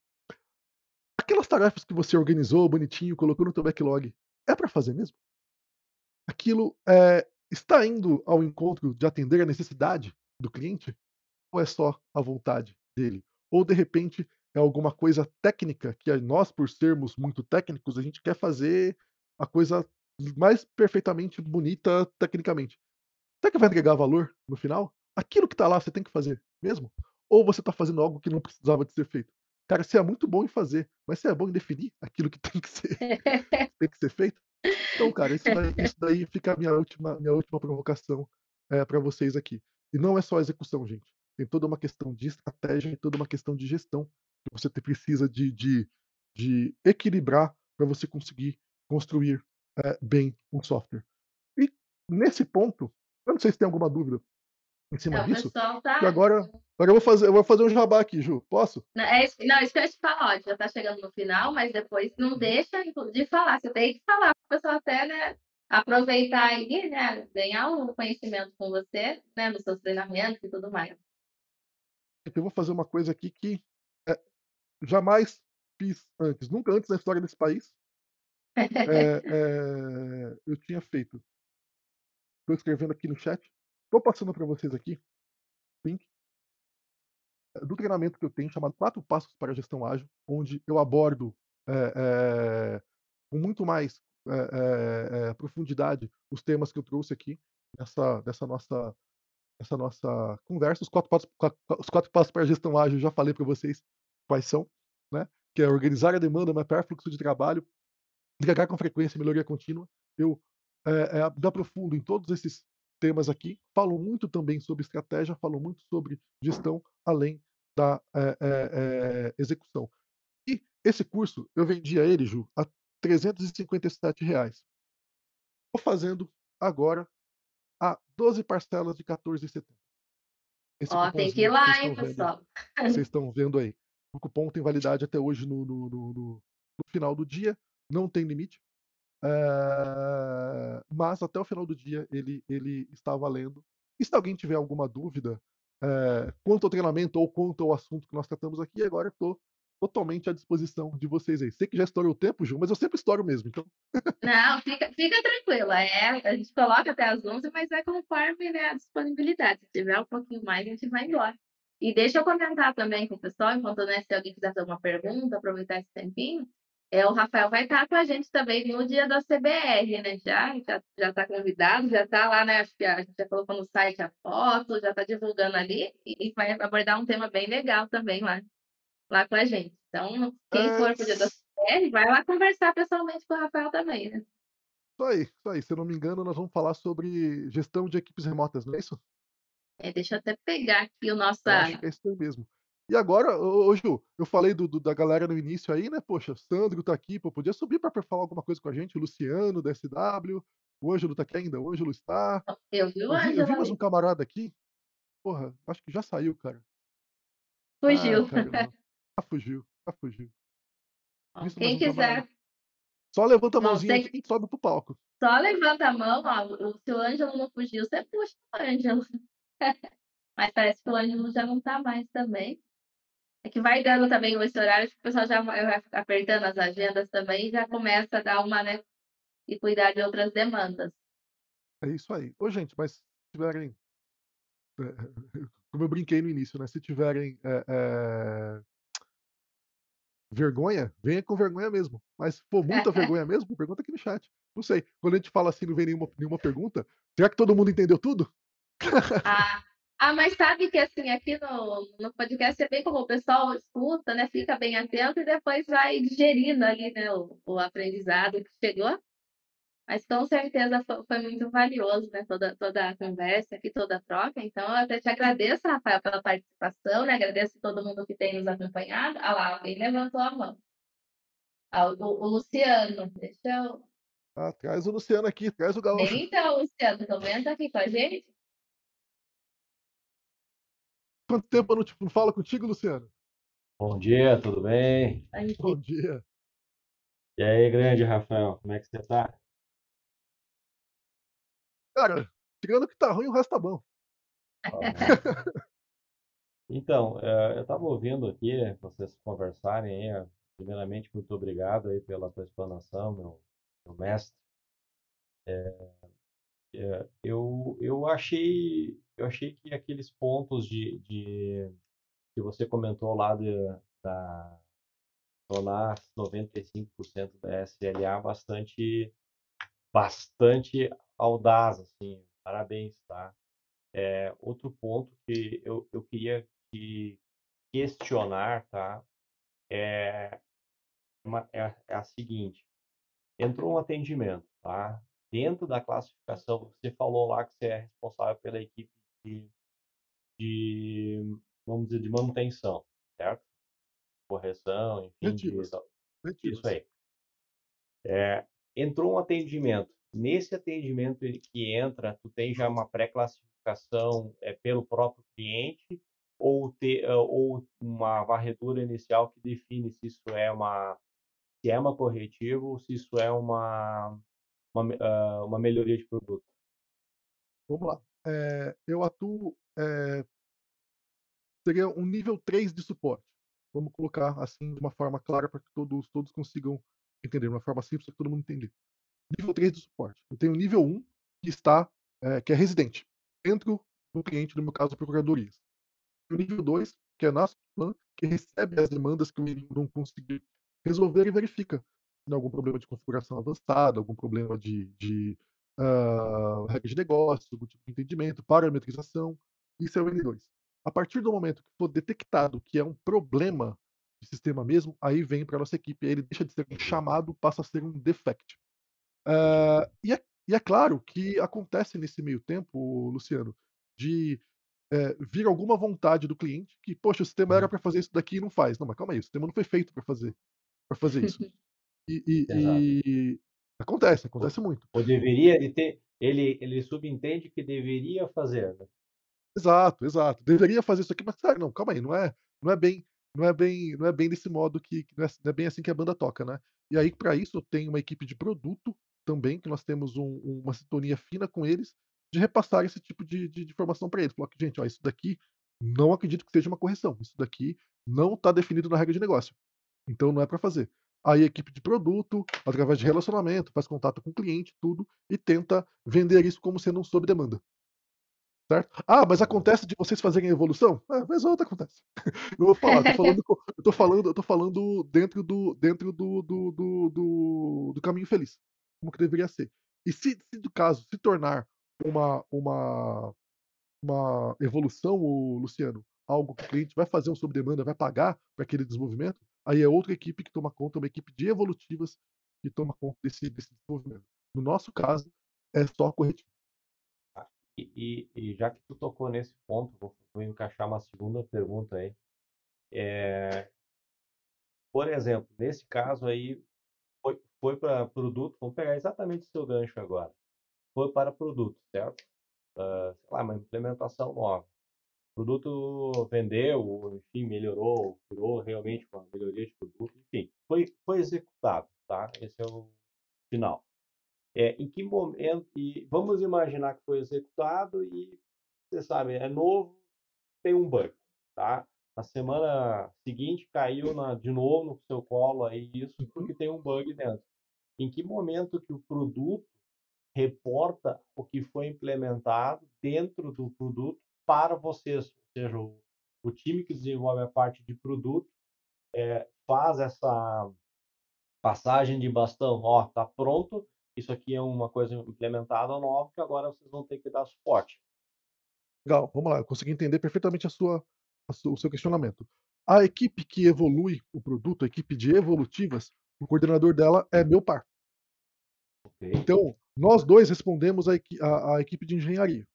Aquelas tarefas que você organizou bonitinho, colocou no teu backlog, é pra fazer mesmo? Aquilo, eh, está indo ao encontro de atender a necessidade do cliente? Ou é só a vontade dele? Ou de repente é alguma coisa técnica que nós, por sermos muito técnicos, a gente quer fazer a coisa mais perfeitamente bonita tecnicamente. Será que vai entregar valor no final? Aquilo que tá lá você tem que fazer mesmo? Ou você tá fazendo algo que não precisava de ser feito? Cara, você é muito bom em fazer, mas você é bom em definir aquilo que tem que ser tem que ser feito? Então, cara, isso daí isso daí fica a minha última minha última provocação, eh, pra vocês aqui. E não é só execução, gente, tem toda uma questão de estratégia e toda uma questão de gestão, que você precisa de de de equilibrar pra você conseguir construir, eh, bem um software. E nesse ponto, eu não sei se tem alguma dúvida em cima É, o disso, tá agora agora eu vou fazer eu vou fazer um jabá aqui, Ju, posso? Não, é isso não, isso que eu ia te falar, ó, já tá chegando no final, mas depois não Uhum. deixa de falar, você tem que falar, para pessoal até, né, aproveitar aí, né, ganhar um conhecimento com você, né, nos seus treinamentos e tudo mais. Eu vou fazer uma coisa aqui que, eh, jamais fiz antes, nunca antes na história desse país eh eh, eu tinha feito. Tô escrevendo aqui no chat, tô passando pra vocês aqui, link do treinamento que eu tenho chamado 4 passos para a gestão ágil, onde eu abordo, eh eh, com muito mais, eh eh, profundidade os temas que eu trouxe aqui, nessa nossa nessa nossa conversa, os 4 passos os 4 passos para a gestão ágil, eu já falei pra vocês quais são, né, que é organizar a demanda, mapear fluxo de trabalho, entregar com frequência melhoria contínua. Eu, eh eh, me aprofundo em todos esses temas aqui, falo muito também sobre estratégia, falo muito sobre gestão, além da, eh, execução. E esse curso, eu vendia ele, Ju, a R$357. Tô fazendo agora a 12 parcelas de 14,70. Esse Ó, tem que ir lá, hein, estão vendo pessoal. vocês estão vendo aí. O cupom tem validade até hoje no no no no final do dia, não tem limite. Eh, mas até o final do dia ele ele está valendo. E se alguém tiver alguma dúvida, eh, quanto ao treinamento ou quanto ao assunto que nós tratamos aqui, agora eu tô totalmente à disposição de vocês aí. Sei que já estourou o tempo, Ju, mas eu sempre estouro mesmo, então Não, fica fica tranquila, eh, a gente coloca até às 11h, mas é conforme, né, a disponibilidade, se tiver um pouquinho mais, a gente vai embora. E deixa eu comentar também com o pessoal, enquanto, né, se alguém quiser fazer alguma pergunta, aproveitar esse tempinho, eh, o Rafael vai estar com a gente também no dia da CBR, né, já já já tá convidado, já tá lá, né, acho que a gente já colocou no site a foto, já tá divulgando ali, e vai abordar um tema bem legal também lá lá com a gente. Então, quem for para o dia da CBR, vai lá conversar pessoalmente com o Rafael também, né. Isso aí, isso aí, se eu não me engano, nós vamos falar sobre gestão de equipes remotas, não é isso? É, deixa eu até pegar aqui o Eu acho que é isso aí mesmo. E agora, ô ô Ju, eu falei do do da galera no início aí, né, poxa, Sandro tá aqui, pô, podia subir pra pra falar alguma coisa com a gente, o Luciano da SW, o Ângelo tá aqui ainda, o Ângelo está. Eu vi o Eu vi eu vi Ângelo mais um camarada aqui, porra, acho que já saiu, cara. Ah, Fugiu. caramba. Já fugiu, já fugiu. Ó, mais quem quiser aqui. Só levanta a Não, mãozinha aqui e sobe pro palco. Só levanta a mão, ó, se o Ângelo não fugiu, você puxa o Ângelo. Mas parece que o Ângelo já não tá mais também. É que vai dando também esse horário, que o pessoal já vai apertando as agendas também e já começa a dar uma, né, e cuidar de outras demandas. É isso aí. Ô, gente, mas se tiverem eh, como eu brinquei no início, né, se tiverem, eh eh vergonha, venha com vergonha mesmo. Mas for muita vergonha mesmo, pergunta aqui no chat. Não sei, quando a gente fala assim, não vem nenhuma nenhuma pergunta, será que todo mundo entendeu tudo? Ah. Ah, mas sabe que, assim, aqui no no podcast é bem como o pessoal escuta, né, fica bem atento e depois vai digerindo ali, né, o o aprendizado que chegou. Mas com certeza fo foi muito valioso, né, toda toda a conversa aqui, toda a troca, então eu até te agradeço, Rafael, pela participação, né, agradeço todo mundo que tem nos acompanhado. Ah lá, alguém levantou a mão. Ah, o o Luciano, deixa eu Ah, traz o Luciano aqui, traz o gaúcho. Então, Luciano, comenta aqui com a gente. Quanto tempo eu não te não falo contigo, Luciano? Bom dia, tudo bem? Bom dia. E aí, grande Rafael, como é que você tá? Cara, tirando que tá ruim, o resto tá bom. Então, eh, eu estava ouvindo aqui vocês conversarem aí, primeiramente, muito obrigado aí pela tua explanação, meu meu mestre. Eh eh, eu eu achei eu achei que aqueles pontos de de que você comentou lá de da tornar 95% da SLA bastante bastante audaz, assim, parabéns, tá. Eh, outro ponto que eu eu queria te questionar, tá, é uma é a é a seguinte, entrou um atendimento, tá, dentro da classificação você falou lá que você é responsável pela equipe de de, vamos dizer, de manutenção, certo? Correção, enfim, isso aí. Eh, entrou um atendimento, nesse atendimento que entra, tu tem já uma pré-classificação, eh, pelo próprio cliente ou te hã, ou uma varredura inicial que define se isso é uma se é uma corretiva ou se isso é uma uma hã, uma melhoria de produto? Vamos lá. Eh, eu atuo, eh seria um nível 3 de suporte. Vamos colocar, assim, de uma forma clara para que todos todos consigam entender, de uma forma simples para todo mundo entender. Nível 3 de suporte. Eu tenho o nível 1, que está, eh, que é residente, dentro do cliente, no meu caso, procuradoриas. O nível 2, que é nosso plano, que recebe as demandas que o menino não conseguiu resolver e verifica se tem algum problema de configuração avançada, algum problema de de, hã, regra de negócio, algum tipo de entendimento, parametrização, isso é o N2. A partir do momento que for detectado que é um problema de sistema mesmo, aí vem pra nossa equipe, aí ele deixa de ser um chamado, passa a ser um defect. Hã, e é e é claro que acontece nesse meio tempo, Luciano, de, eh, vir alguma vontade do cliente que: "Poxa, o sistema era Uhum. pra fazer isso daqui e não faz". Não, mas calma aí, o sistema não foi feito pra fazer pra fazer isso. E e e acontece, acontece muito. ou deveria ele ter ele ele subentende que deveria fazer, né? Exato, exato. Deveria fazer isso aqui, mas sério, não, calma aí, não é não é bem não é bem não é bem desse modo que não é não é bem assim que a banda toca, né. E aí pra isso eu tenho uma equipe de produto também, que nós temos um uma sintonia fina com eles, de repassar esse tipo de de de informação pra eles, falar que: "Gente, ó, isso daqui não acredito que seja uma correção, isso daqui não tá definido na regra de negócio, então não é pra fazer". Aí a equipe de produto, através de relacionamento, faz contato com o cliente, tudo, e tenta vender isso como sendo um sob demanda. Certo? "Ah, mas acontece de vocês fazerem evolução?". É, vez ou outra acontece. Eu vou falar, tô falando eu tô falando eu tô falando dentro do dentro do do do do do caminho feliz, como que deveria ser. E se se do caso se tornar uma uma uma evolução, ô Luciano, algo que o cliente vai fazer um sob demanda, vai pagar pra aquele desenvolvimento, aí é outra equipe que toma conta, uma equipe de evolutivas que toma conta desse desse desenvolvimento. No nosso caso, é só corretivo. Tá. E e e já que tu tocou nesse ponto, vou vou encaixar uma segunda pergunta aí. Eh por exemplo, nesse caso aí, foi pra produto vamos pegar exatamente o seu gancho agora. Foi para produto, certo? Hã, sei lá, uma implementação nova. O produto vendeu enfim, melhorou, virou realmente uma melhoria de produto, enfim, foi foi executado, tá? Esse é o final. É, em que momento, e vamos imaginar que foi executado e, você sabe, é novo, tem um bug, tá? Na semana seguinte caiu na, de novo no seu colo aí isso Uhum. porque tem um bug dentro. Em que momento que o produto reporta o que foi implementado dentro do produto para vocês, ou seja, o, o time que desenvolve a parte de produto é, faz essa passagem de bastão, ó, tá pronto, isso aqui é uma coisa implementada nova que agora vocês vão ter que dar suporte. Legal, vamos lá, eu consegui entender perfeitamente a sua, o seu questionamento. A equipe que evolui o produto, a equipe de evolutivas, o coordenador dela é meu par. Ok? Então, nós dois respondemos à equi- à- à equipe de engenharia.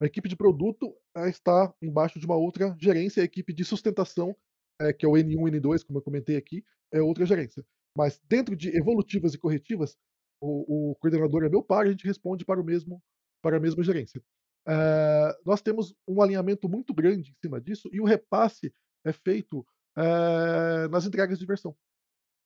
A equipe de produto eh, está embaixo de uma outra gerência, a equipe de sustentação, eh, que é o N1 e N2, como eu comentei aqui, é outra gerência. Mas dentro de evolutivas e corretivas, o, o coordenador é meu par, a gente responde para o mesmo para a mesma gerência. Eh, nós temos um alinhamento muito grande em cima disso e o repasse é feito eh, nas entregas de versão.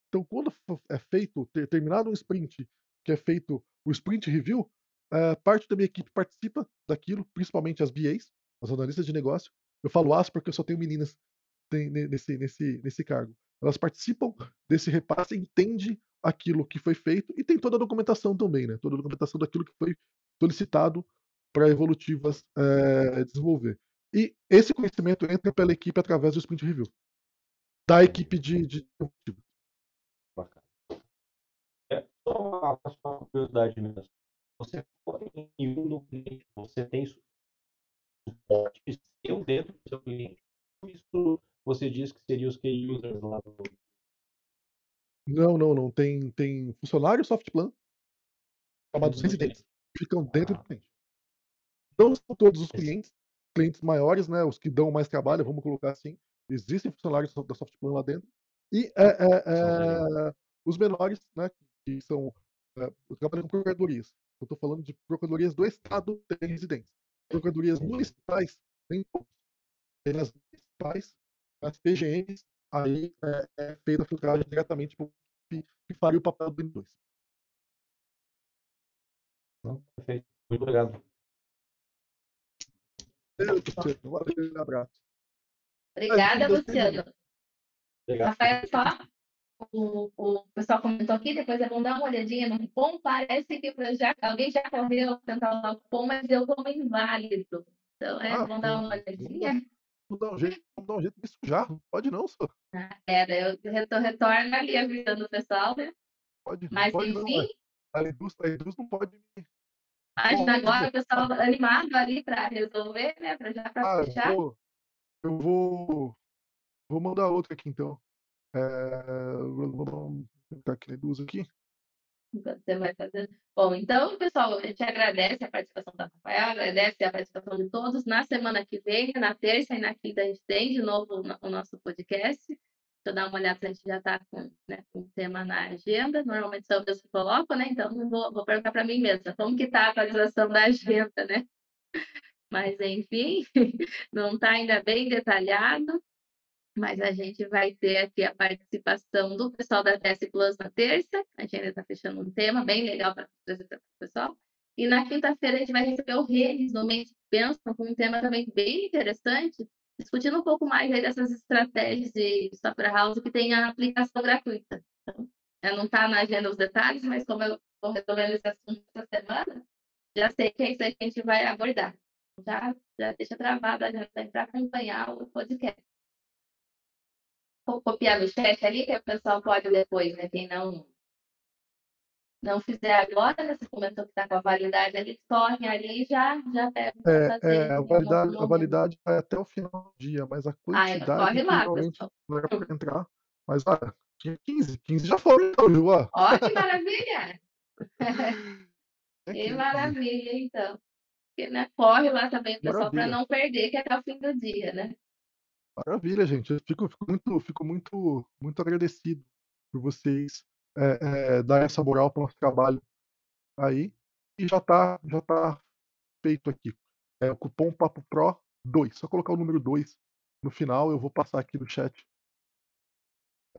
Então, quando é feito, ter- terminado um sprint, que é feito o sprint review, eh, parte da minha equipe participa daquilo, principalmente as BAs, as analistas de negócio. Eu falo as porque eu só tenho meninas tem- ne- nesse, nesse, nesse cargo. Elas participam desse repasse, entende aquilo que foi feito e tem toda a documentação também, né? Toda a documentação daquilo que foi solicitado para evolutivas eh, desenvolver. E esse conhecimento entra pela equipe através do sprint review. Da equipe de, de evolutivas. Bacana. É, só uma, curiosidade mesmo. Você foi em um do cliente, você tem su- suporte seu dentro do seu cliente. Isso você diz que seria os key users lá do. Não, não, não. Tem, tem funcionários softplan chamados residentes que ficam dentro Ah. do cliente. Não são todos os Esse- clientes, clientes maiores, né? Os que dão mais trabalho, vamos colocar assim. Existem funcionários da softplan lá dentro. E é, é, é, os menores, né? Que são. É, eu trabalho com procuradorias. Eu estou falando de procuradorias do Estado tem residentes. Procuradorias municipais, nem todos. Nas municipais, as PGMs, aí é, é feita a filtragem diretamente para que, faria o papel do N2. Não? Perfeito. Muito obrigado. Valeu, um abraço. Obrigada, Luciano. Obrigado. Rafael, só o, o pessoal comentou aqui, depois é bom dar uma olhadinha no cupom. Parece que já, alguém já correu tentar usar o cupom, mas deu como inválido. Então é Ah, bom dar uma olhadinha. Vamos dar um jeito, vamos dar um jeito nisso já. Pode não, só. É, daí eu retor- retorno ali avisando o pessoal, né? Pode, Mas pode não. enfim, ué. A Eduz, a Eduz não pode. Imagina pode. agora o pessoal animado ali para resolver, né? Para já para Ah, fechar. eu vou, eu vou. Vou mandar outra aqui então. É, vamos colocar aqui Eduz aqui. você vai fazendo. Bom, então, pessoal, a gente agradece a participação da Rafael, agradece a participação de todos. Na semana que vem, na terça e na quinta, a gente tem de novo o no- o nosso podcast. Eu dar uma olhada se a gente já está com, né, o tema na agenda. Normalmente são eu que coloco, né? Então, vou, vou perguntar para mim mesma como que está a atualização da agenda, né? Mas, enfim, não está ainda bem detalhado. Mas a gente vai ter aqui a participação do pessoal da TS Plus na terça. A gente ainda está fechando um tema bem legal para apresentar para o pessoal. E na quinta-feira a gente vai receber o Reis no Mente Pensam com um tema também bem interessante, discutindo um pouco mais aí dessas estratégias de software house que tem a aplicação gratuita. Então, não está na agenda os detalhes, mas como eu estou resolvendo esse assunto essa semana, já sei que é isso aí que a gente vai abordar. Já, já deixa travada a agenda para acompanhar o podcast vou copiar no chat ali, que o pessoal pode depois, né? Quem não não fizer agora, né? Você comentou que está com a validade ali, corre ali e já, já pega É, fazer é, a, validade, a validade vai até o final do dia, mas a Ah, quantidade corre que lá, normalmente pessoal. não era pra entrar. Mas olha, tinha 15, 15 já foram, então, viu? Ó, Ó, que maravilha! é Que 15. maravilha, então. Porque, né, corre lá também, pessoal, para não perder, que é até o fim do dia, né? Maravilha, gente. Eu fico, fico muito, fico muito, muito agradecido por vocês é, é, dar essa moral para o nosso trabalho aí. E já tá, já tá feito aqui. É o cupom Papo Pro 2. Só colocar o número 2 no final, eu vou passar aqui no chat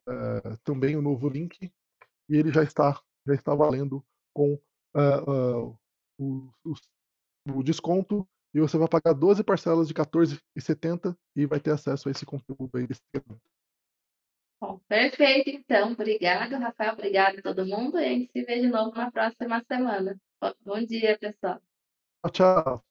é, também o novo link. E ele já está já está valendo com uh, uh, o, o, o, desconto e você vai pagar 12 parcelas de R$14,70 e vai ter acesso a esse conteúdo aí desse Bom, perfeito, então. Obrigado, Rafael. Obrigado a todo mundo. E a gente se vê de novo na próxima semana. Bom dia, pessoal. Tchau.